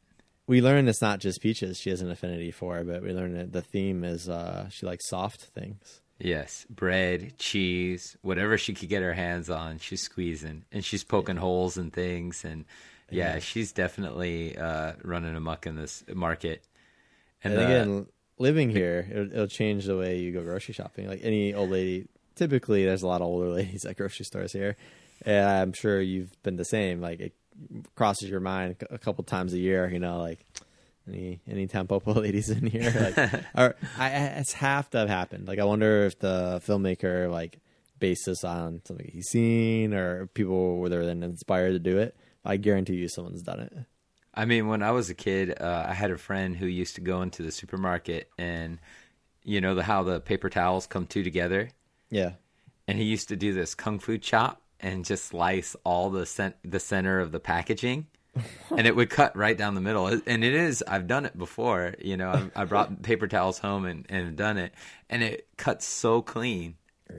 we learn it's not just peaches. She has an affinity for, but we learn that the theme is uh, she likes soft things. Yes, bread, cheese, whatever she could get her hands on, she's squeezing and she's poking holes and things, and yeah, Yeah. she's definitely uh, running amok in this market. And, uh, again, living here, it'll, it'll change the way you go grocery shopping. Like any old lady, typically there's a lot of older ladies at grocery stores here, and I'm sure you've been the same. Like it crosses your mind a couple times a year. You know, like any any Tampopo ladies in here. Like, or I, it's have to have happened. Like I wonder if the filmmaker like based this on something he's seen, or people were then inspired to do it. I guarantee you, someone's done it. I mean, when I was a kid, uh, I had a friend who used to go into the supermarket and you know the how the paper towels come two together, Yeah. and he used to do this kung fu chop and just slice all the cent- the center of the packaging. and it would cut right down the middle. And it is, I've done it before. You know, I, I brought paper towels home and, and done it. And it cuts so clean.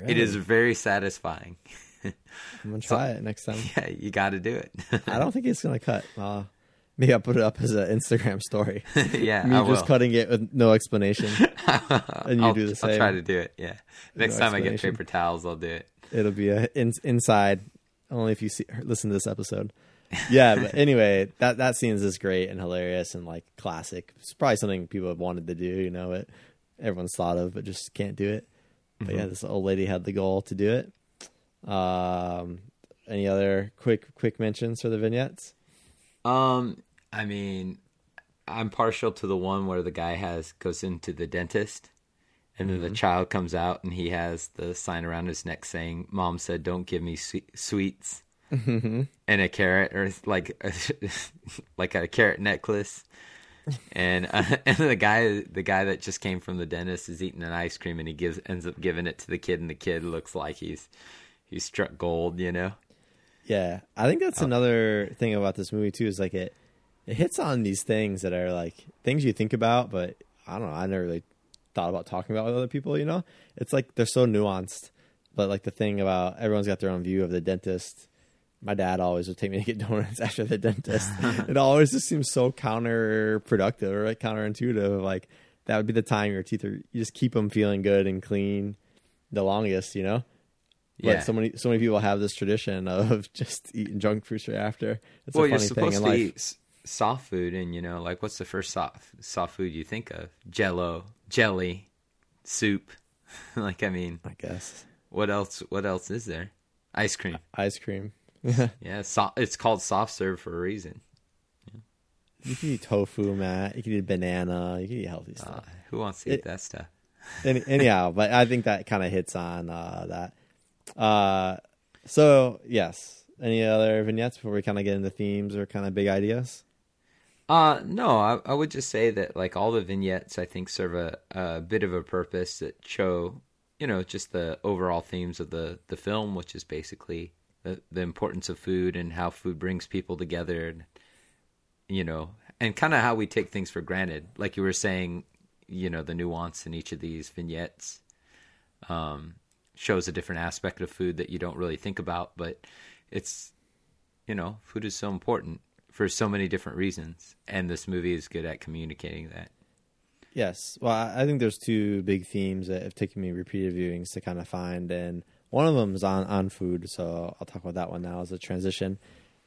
It is very satisfying. I'm gonna try it next time. yeah, you got to do it. I don't think it's gonna cut. Uh, maybe I'll put it up as an Instagram story. yeah, Me I just will. cutting it with no explanation, and you I'll, do the same. I'll try to do it. Yeah. Next time I get paper towels, I'll do it. It'll be a in, inside only if you see listen to this episode. Yeah, but anyway, that that scene is just great and hilarious and like classic. It's probably something people have wanted to do, you know, it everyone's thought of but just can't do it. But Mm-hmm. yeah, this old lady had the goal to do it. Um, any other quick quick mentions for the vignettes? Um, I mean, I'm partial to the one where the guy has goes into the dentist, and then the child comes out and he has the sign around his neck saying, "Mom said don't give me swe- sweets," and a carrot or like a, like a carrot necklace. And uh, and the guy the guy that just came from the dentist is eating an ice cream and he gives ends up giving it to the kid and the kid looks like he's he's struck gold, you know. Yeah, I think Oh. that's another thing about this movie too. Is like it, it hits on these things that are like things you think about, but I don't know. I never really thought about talking about with other people. You know, it's like they're so nuanced. But like the thing about everyone's got their own view of the dentist. My dad always would take me to get donuts after the dentist. it always just seems so counterproductive or like counterintuitive. Like that would be the time your teeth are you just keep them feeling good and clean the longest, you know. But Yeah. so many so many people have this tradition of just eating junk food straight after. It's well, a you're funny thing supposed to eat soft food, and you know, like what's the first soft soft food you think of? Jello, jelly, soup. like, I mean, I guess what else? What else is there? Ice cream. ice cream. Yeah, so, it's called soft serve for a reason. You can eat tofu, Matt. You can eat banana. You can eat healthy Uh, stuff. who wants to eat It- that stuff? Any, anyhow, but I think that kind of hits on uh, that. Uh, so yes, any other vignettes before we kind of get into themes or kind of big ideas? Uh no, I, I would just say that like all the vignettes I think serve a, a bit of a purpose that show, you know, just the overall themes of the, the film, which is basically the, the importance of food and how food brings people together and you know, and kind of how we take things for granted. Like you were saying, you know, the nuance in each of these vignettes um shows a different aspect of food that you don't really think about, but it's you know, food is so important for so many different reasons, and this movie is good at communicating that. Yes. Well, I think there's two big themes that have taken me repeated viewings to kind of find, and one of them is on on food. So I'll talk about that one now as a transition.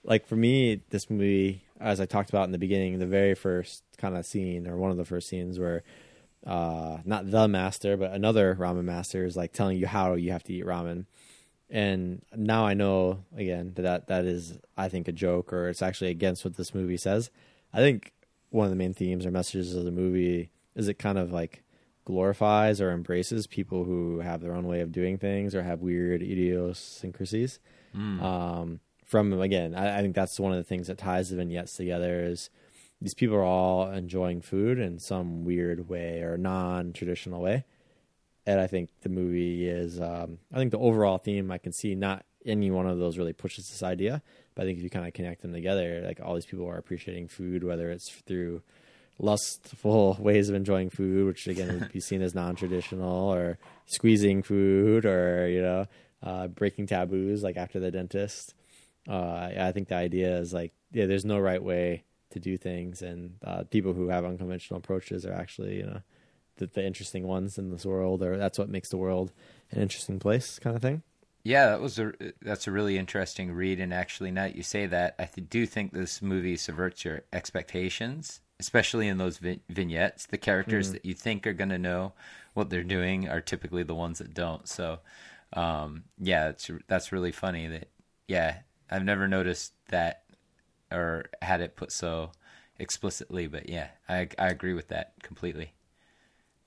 Like for me, this movie, as I talked about in the beginning, the very first kind of scene or one of the first scenes where uh not the master but another ramen master is like telling you how you have to eat ramen and now i know again that that, that is i think a joke or it's actually against what this movie says. I think one of the main themes or messages of the movie is it kind of like glorifies or embraces people who have their own way of doing things or have weird idiosyncrasies. Um, from again I, I think that's one of the things that ties the vignettes together is these people are all enjoying food in some weird way or non-traditional way and i think the movie is um, i think the overall theme i can see not any one of those really pushes this idea but i think if you kind of connect them together like all these people are appreciating food whether it's through lustful ways of enjoying food which again would be seen as non-traditional or squeezing food or you know uh, breaking taboos like after the dentist. Uh, I think the idea is like, yeah, there's no right way to do things, and uh, people who have unconventional approaches are actually, you know, the, the interesting ones in this world, or that's what makes the world an interesting place, kind of thing. Yeah, that was a that's a really interesting read, and actually, now that you say that, I do think this movie subverts your expectations, especially in those vi- vignettes. The characters that you think are going to know what they're doing are typically the ones that don't. So, um, yeah, it's that's really funny. That yeah, I've never noticed that or had it put so explicitly, but yeah, I I agree with that completely.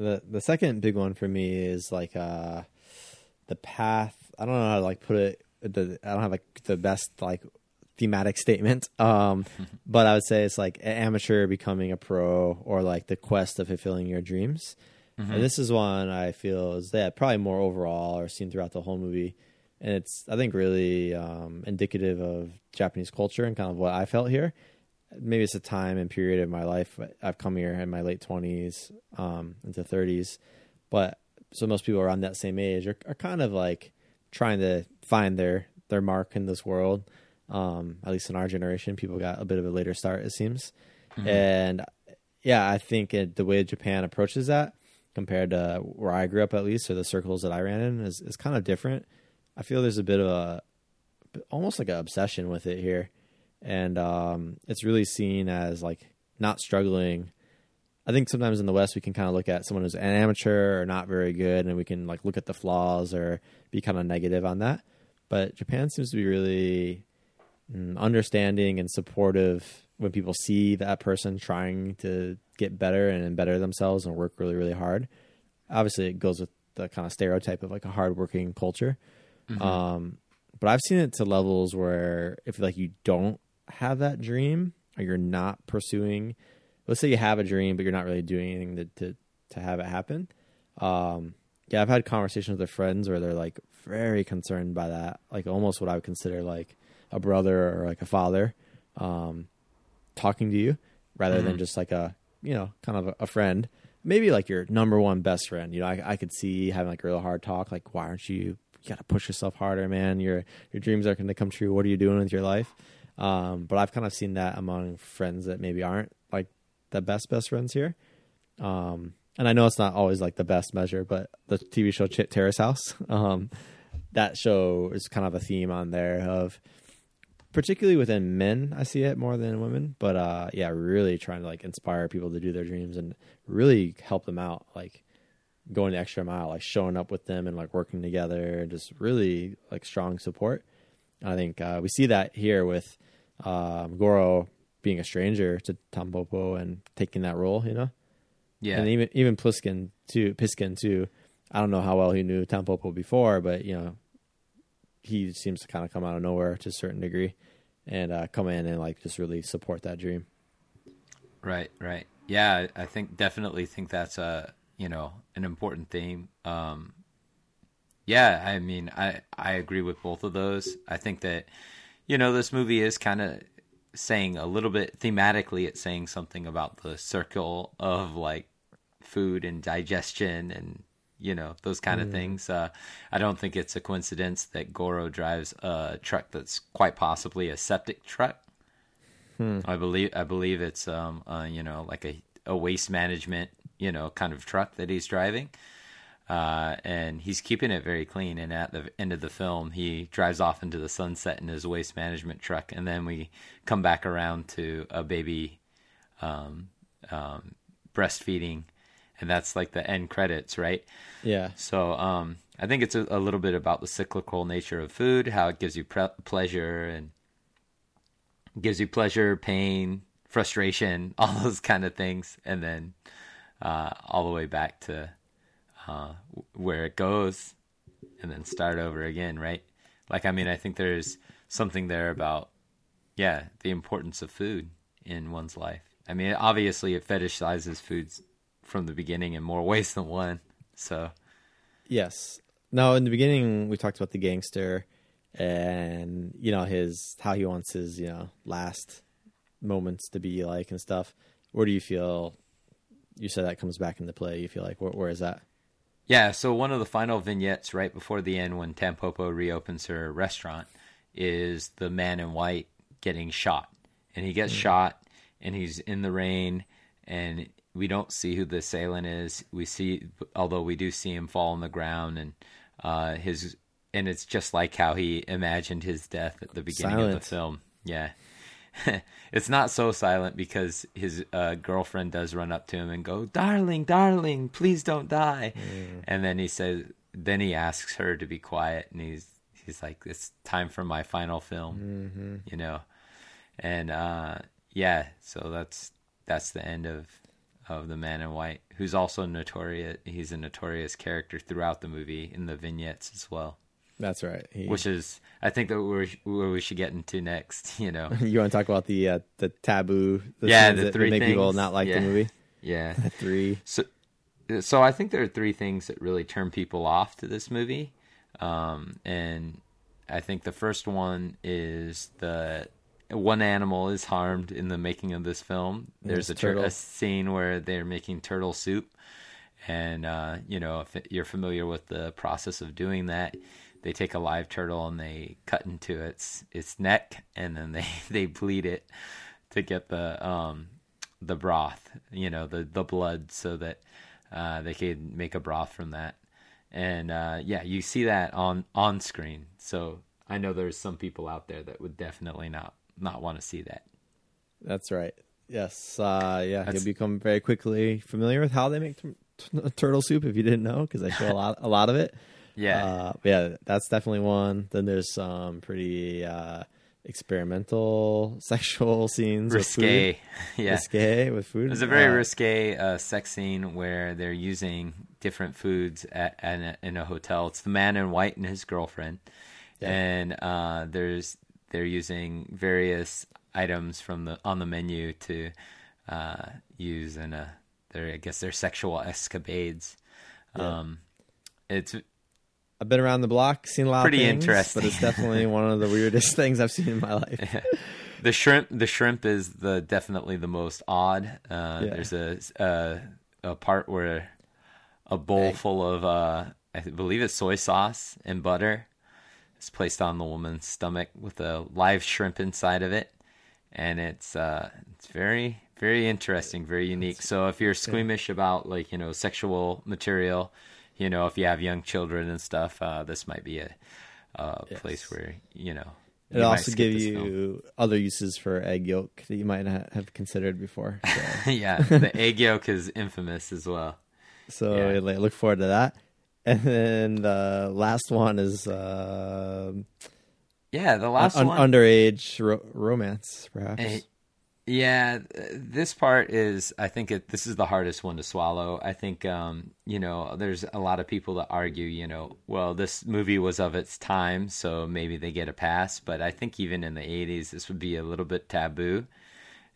The the second big one for me is like uh, the path. I don't know how to like put it. The, I don't have like the best like thematic statement. Um, but I would say it's like amateur becoming a pro, or like the quest of fulfilling your dreams. And this is one I feel is yeah probably more overall or seen throughout the whole movie, and it's I think really um, indicative of Japanese culture and kind of what I felt here. Maybe it's a time and period of my life. I've come here in my late twenties um, into thirties, but so most people around that same age are, are kind of like trying to find their their mark in this world. Um, at least in our generation, people got a bit of a later start, it seems. And yeah, I think it, the way Japan approaches that compared to where I grew up, at least, or the circles that I ran in, is, is kind of different. I feel there's a bit of a almost like an obsession with it here, and um, it's really seen as like not struggling. I think sometimes in the West we can kind of look at someone who's an amateur or not very good, and we can like look at the flaws or be kind of negative on that. But Japan seems to be really mm, understanding and supportive when people see that person trying to get better and better themselves and work really really hard. Obviously, it goes with the kind of stereotype of like a hardworking culture. Um, but I've seen it to levels where if like you don't have that dream or you're not pursuing, let's say you have a dream but you're not really doing anything to to, to have it happen. Um, yeah, I've had conversations with friends where they're like very concerned by that, like almost what I would consider like a brother or like a father, um, talking to you rather than just like a you know kind of a, a friend. Maybe like your number one best friend. You know, I, I could see having like a real hard talk, like why aren't you you got to push yourself harder, man. Your your dreams are going to come true. What are you doing with your life? Um, but I've kind of seen that among friends that maybe aren't like the best best friends here. Um, and I know it's not always like the best measure, but the TV show Ch- Terrace House, um, that show is kind of a theme on there of particularly within men i see it more than women but uh yeah really trying to like inspire people to do their dreams and really help them out like going the extra mile like showing up with them and like working together and just really like strong support i think uh we see that here with um goro being a stranger to tampopo and taking that role you know Yeah. and even even Pliskin too. Piskin too. I don't know how well he knew Tampopo before, but you know, he seems to kind of come out of nowhere to a certain degree, and uh, come in and like just really support that dream. Right, right. Yeah, I I think definitely think that's a you know an important theme. Um, yeah, I mean, I I agree with both of those. I think that you know this movie is kind of saying a little bit thematically. It's saying something about the circle of like food and digestion and you know those kind of things. Uh, I don't think it's a coincidence that Goro drives a truck that's quite possibly a septic truck. I believe I believe it's um uh, you know like a a waste management you know kind of truck that he's driving. Uh, and he's keeping it very clean. And at the end of the film, he drives off into the sunset in his waste management truck, and then we come back around to a baby um, um, breastfeeding, and that's like the end credits, right? Yeah, So um, I think it's a, a little bit about the cyclical nature of food, how it gives you pre- pleasure and gives you pleasure, pain, frustration, all those kind of things, and then uh, all the way back to uh, where it goes, and then start over again, right? Like, I mean, I think there's something there about, yeah, the importance of food in one's life. I mean, obviously, it fetishizes foods from the beginning in more ways than one. So, yes. Now, in the beginning, we talked about the gangster, and you know his how he wants his you know last moments to be like and stuff. Where do you feel? You said that comes back into play. You feel like where, where is that? Yeah, so one of the final vignettes right before the end when Tampopo reopens her restaurant is the man in white getting shot. And he gets shot and he's in the rain and we don't see who the assailant is. We see although we do see him fall on the ground and uh his and it's just like how he imagined his death at the beginning of the film. Yeah. it's not so silent because his uh, girlfriend does run up to him and go, "Darling, darling, please don't die." And then he says, then he asks her to be quiet, and he's he's like, "It's time for my final film," you know. And uh, yeah, so that's that's the end of of the man in white, who's also notorious. He's a notorious character throughout the movie in the vignettes as well, That's right. He, which is I think that where we should get into next. You know. you want to talk about the uh, the taboo? The Yeah, things the that three make people not like Yeah. the movie. Yeah. Three. So, so I think there are three things that really turn people off to this movie, um, and I think the first one is the one animal is harmed in the making of this film. There's a, tur- turtle. a scene where they're making turtle soup, and uh, you know if you're familiar with the process of doing that, they take a live turtle and they cut into its its neck, and then they they bleed it to get the um the broth, you know, the the blood, so that uh, they could make a broth from that. And uh, yeah, you see that on on screen. So I know there's some people out there that would definitely not not want to see that. That's right. Yes. Uh, yeah. That's- You'll become very quickly familiar with how they make t- t- turtle soup if you didn't know, because I show a lot, a lot of it. Yeah, Uh, yeah, that's definitely one. Then there's some pretty uh, experimental sexual scenes. risque. With food. yeah, Risque with food. There's a very Uh, risque uh, sex scene where they're using different foods at, at a, in a hotel. It's the man in white and his girlfriend, Yeah. and uh, there's they're using various items from the on the menu to uh, use in a their I guess their sexual escapades. Um, it's I've been around the block, seen a lot Pretty of things, interesting. but it's definitely one of the weirdest things I've seen in my life. the shrimp the shrimp is the definitely the most odd uh Yeah. there's a, a a part where a bowl Egg. full of uh i believe it's soy sauce and butter is placed on the woman's stomach with a live shrimp inside of it and it's uh it's very very interesting, very unique. So if you're squeamish about like you know sexual material, you know if you have young children and stuff, uh, this might be a, a place where you know. It'll also give you film. other uses for egg yolk that you might not have considered before. So, yeah, the egg yolk is infamous as well. so Yeah. like, look forward to that. And then the last one is uh, Yeah, the last un- one. underage ro- romance, perhaps. Yeah, this part is. I think it, this is the hardest one to swallow. I think, um, you know, there's a lot of people that argue, you know, well, this movie was of its time, so maybe they get a pass. But I think even in the '80s, this would be a little bit taboo.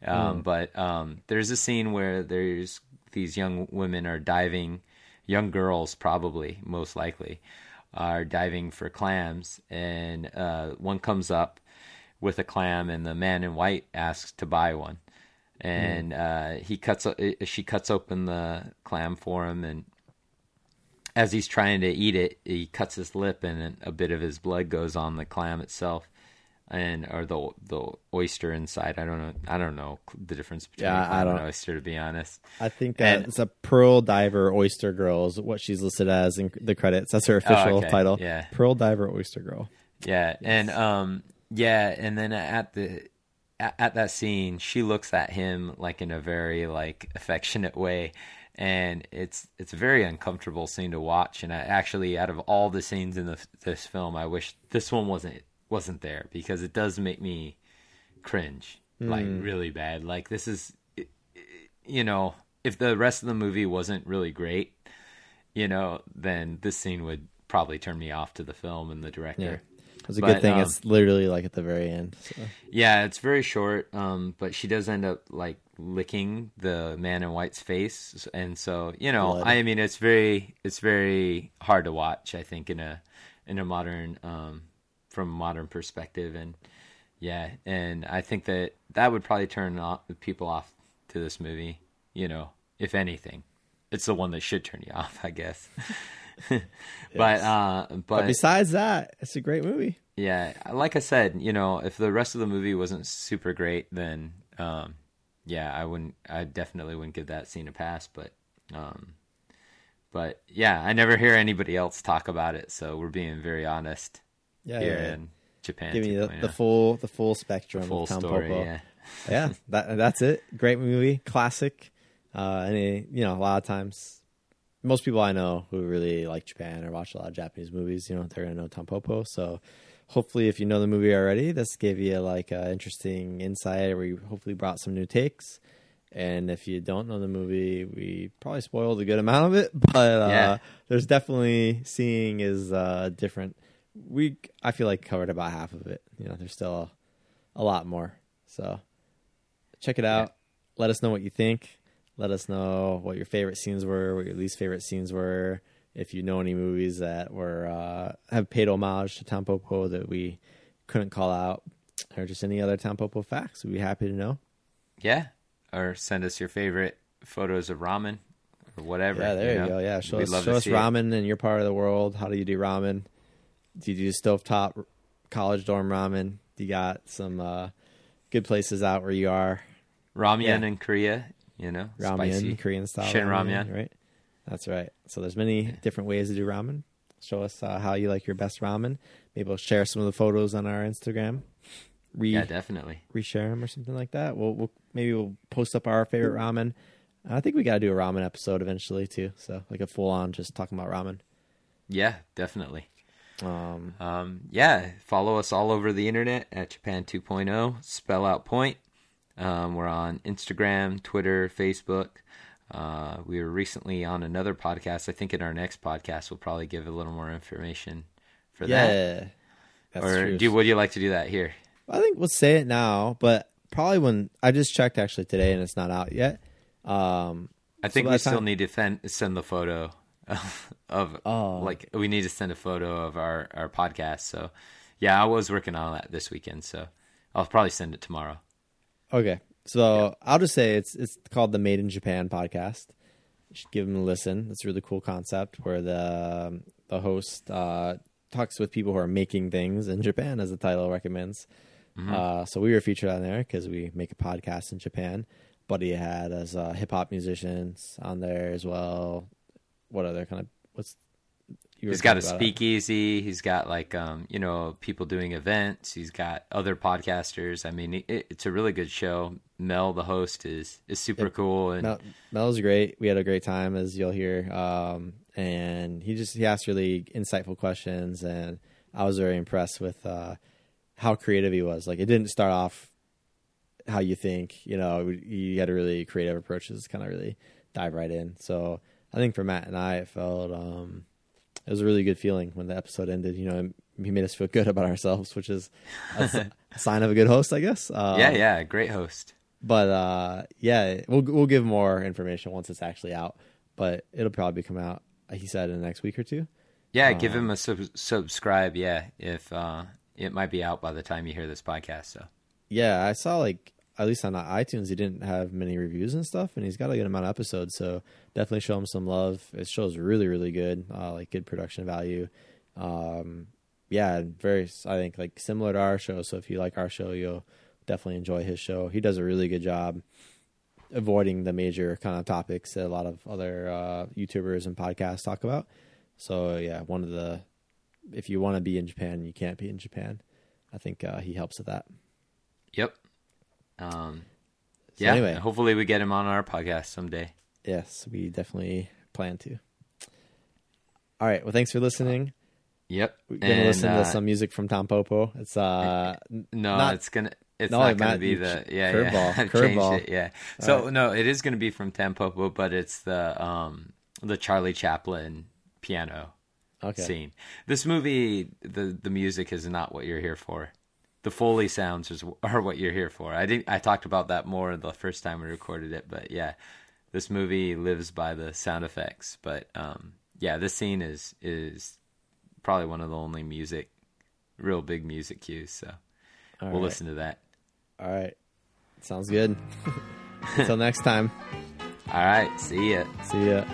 Um, But um, there's a scene where there's these young women are diving, young girls probably most likely, are diving for clams, and uh, one comes up with a clam, and the man in white asks to buy one, and uh, he cuts. uh, She cuts open the clam for him, and as he's trying to eat it, he cuts his lip, and a bit of his blood goes on the clam itself, and or the the oyster inside. I don't know. I don't know the difference between Yeah, I and don't- oyster, to be honest. I think that And- it's a pearl diver oyster girl is what she's listed as in the credits. That's her official Oh, okay. title. Yeah. Pearl diver oyster girl. Yeah, and um, yeah, and then at the at, at that scene, she looks at him like in a very like affectionate way, and it's it's a very uncomfortable scene to watch. And I actually, out of all the scenes in the, this film, I wish this one wasn't wasn't there because it does make me cringe like mm. really bad. Like this is, you know, if the rest of the movie wasn't really great, you know, then this scene would probably turn me off to the film and the director. It was a But, good thing. um, it's literally like at the very end. So. Yeah, it's very short, um, but she does end up like licking the man in white's face, and so you know, Blood. I mean, it's very, it's very hard to watch. I think in a in a modern, um, from a modern perspective, and yeah, and I think that that would probably turn off, people off to this movie. You know, if anything, it's the one that should turn you off, I guess. but uh, but, But besides that, it's a great movie. yeah, like I said, you know, if the rest of the movie wasn't super great, then um, yeah, I wouldn't. I definitely wouldn't give that scene a pass. But um, but yeah, I never hear anybody else talk about it, so we're being very honest Yeah, here yeah, in Japan. Giving you the, the full the full spectrum full of Tom story. Popo. Yeah, yeah, that that's it. Great movie, classic. Uh, and it, you know, a lot of times, most people I know who really like Japan or watch a lot of Japanese movies, you know, they're gonna know Tampopo. So, hopefully, if you know the movie already, this gave you like an interesting insight, where you hopefully brought some new takes. And if you don't know the movie, we probably spoiled a good amount of it, but uh, Yeah. there's definitely seeing is uh, different. We I feel like covered about half of it. You know, there's still a, a lot more. So check it out. Let us know what you think. Let us know what your favorite scenes were, what your least favorite scenes were. If you know any movies that were uh, have paid homage to Tampopo that we couldn't call out, or just any other Tampopo facts, we'd be happy to know. yeah. Or send us your favorite photos of ramen or whatever. Yeah, there you, know? go. Yeah, show We'd us show us see it. ramen in your part of the world. How do you do ramen? Do you do stovetop college dorm ramen? Do you got some uh, good places out where you are? Ramen Yeah. in Korea, you know, ramen, spicy. Korean style Shin ramen. right? That's right. So there's many different ways to do ramen. Show us uh, how you like your best ramen. Maybe we'll share some of the photos on our Instagram. Re Yeah, definitely. reshare them or something like that. We'll, we'll maybe we'll post up our favorite ramen. I think we got to do a ramen episode eventually too. So like a full on just talking about ramen. Yeah, definitely. Um, Um, yeah, follow us all over the internet at Japan 2.0. Spell out point. Um, we're on Instagram, Twitter, Facebook. Uh, we were recently on another podcast. I think in our next podcast, we'll probably give a little more information for that. yeah, or true. do would you like to do that here? I think we'll say it now, but probably when I just checked actually today and it's not out yet. Um, I think by we still time- need to fen- send the photo of Oh. like we need to send a photo of our our podcast. So yeah, I was working on that this weekend, so I'll probably send it tomorrow. Okay, so I'll just say it's it's called the Made in Japan podcast. You should give them a listen. It's a really cool concept where the um, the host uh, talks with people who are making things in Japan, as the title recommends. Uh, so we were featured on there because we make a podcast in Japan. buddy had as uh, hip hop musicians on there as well. What other kind of what's He's got a it. speakeasy. He's got like um, you know people doing events. He's got other podcasters. I mean, it, it's a really good show. Mel, the host, is is super cool, and Mel, Mel was great. We had a great time, as you'll hear. Um, and he just he asked really insightful questions, and I was very impressed with uh, how creative he was. Like it didn't start off how you think. You know, he had a really creative approach. Just kind of really dive right in. So I think for Matt and I, it felt um, it was a really good feeling when the episode ended. You know, he made us feel good about ourselves, which is a sign of a good host, I guess. Um, yeah, yeah, great host. but uh, yeah, we'll we'll give more information once it's actually out. But it'll probably come out. He said in the next week or two. Yeah, give Um, him a sub- subscribe. Yeah, if uh, it might be out by the time you hear this podcast. So Yeah, I saw like at least on iTunes, he didn't have many reviews and stuff, and he's got a good amount of episodes. So definitely show him some love. It shows really, really good, uh, like good production value. Um, yeah, very. I think like similar to our show. So if you like our show, you'll definitely enjoy his show. He does a really good job avoiding the major kind of topics that a lot of other uh, YouTubers and podcasts talk about. So yeah, one of the if you want to be in Japan, you can't be in Japan. I think uh, he helps with that. yep. Um, So yeah. anyway. hopefully we get him on our podcast someday. Yes, we definitely plan to. All right. Well, thanks for listening. Yep. We're gonna And, listen uh, to some music from Tampopo. It's uh No, not- it's gonna. It's No, not gonna Matt, be the yeah curveball, yeah. Curveball. it, yeah. So right. no, it is gonna be from Tampopo, but it's the um the Charlie Chaplin piano okay. scene. This movie, the the music is not what you're here for. The Foley sounds is, are what you're here for. I didn't. I talked about that more the first time we recorded it, but yeah, this movie lives by the sound effects. But um, yeah, this scene is is probably one of the only music, real big music cues. So All we'll right. listen to that. All right. Sounds good. Until next time. All right, see ya. See ya.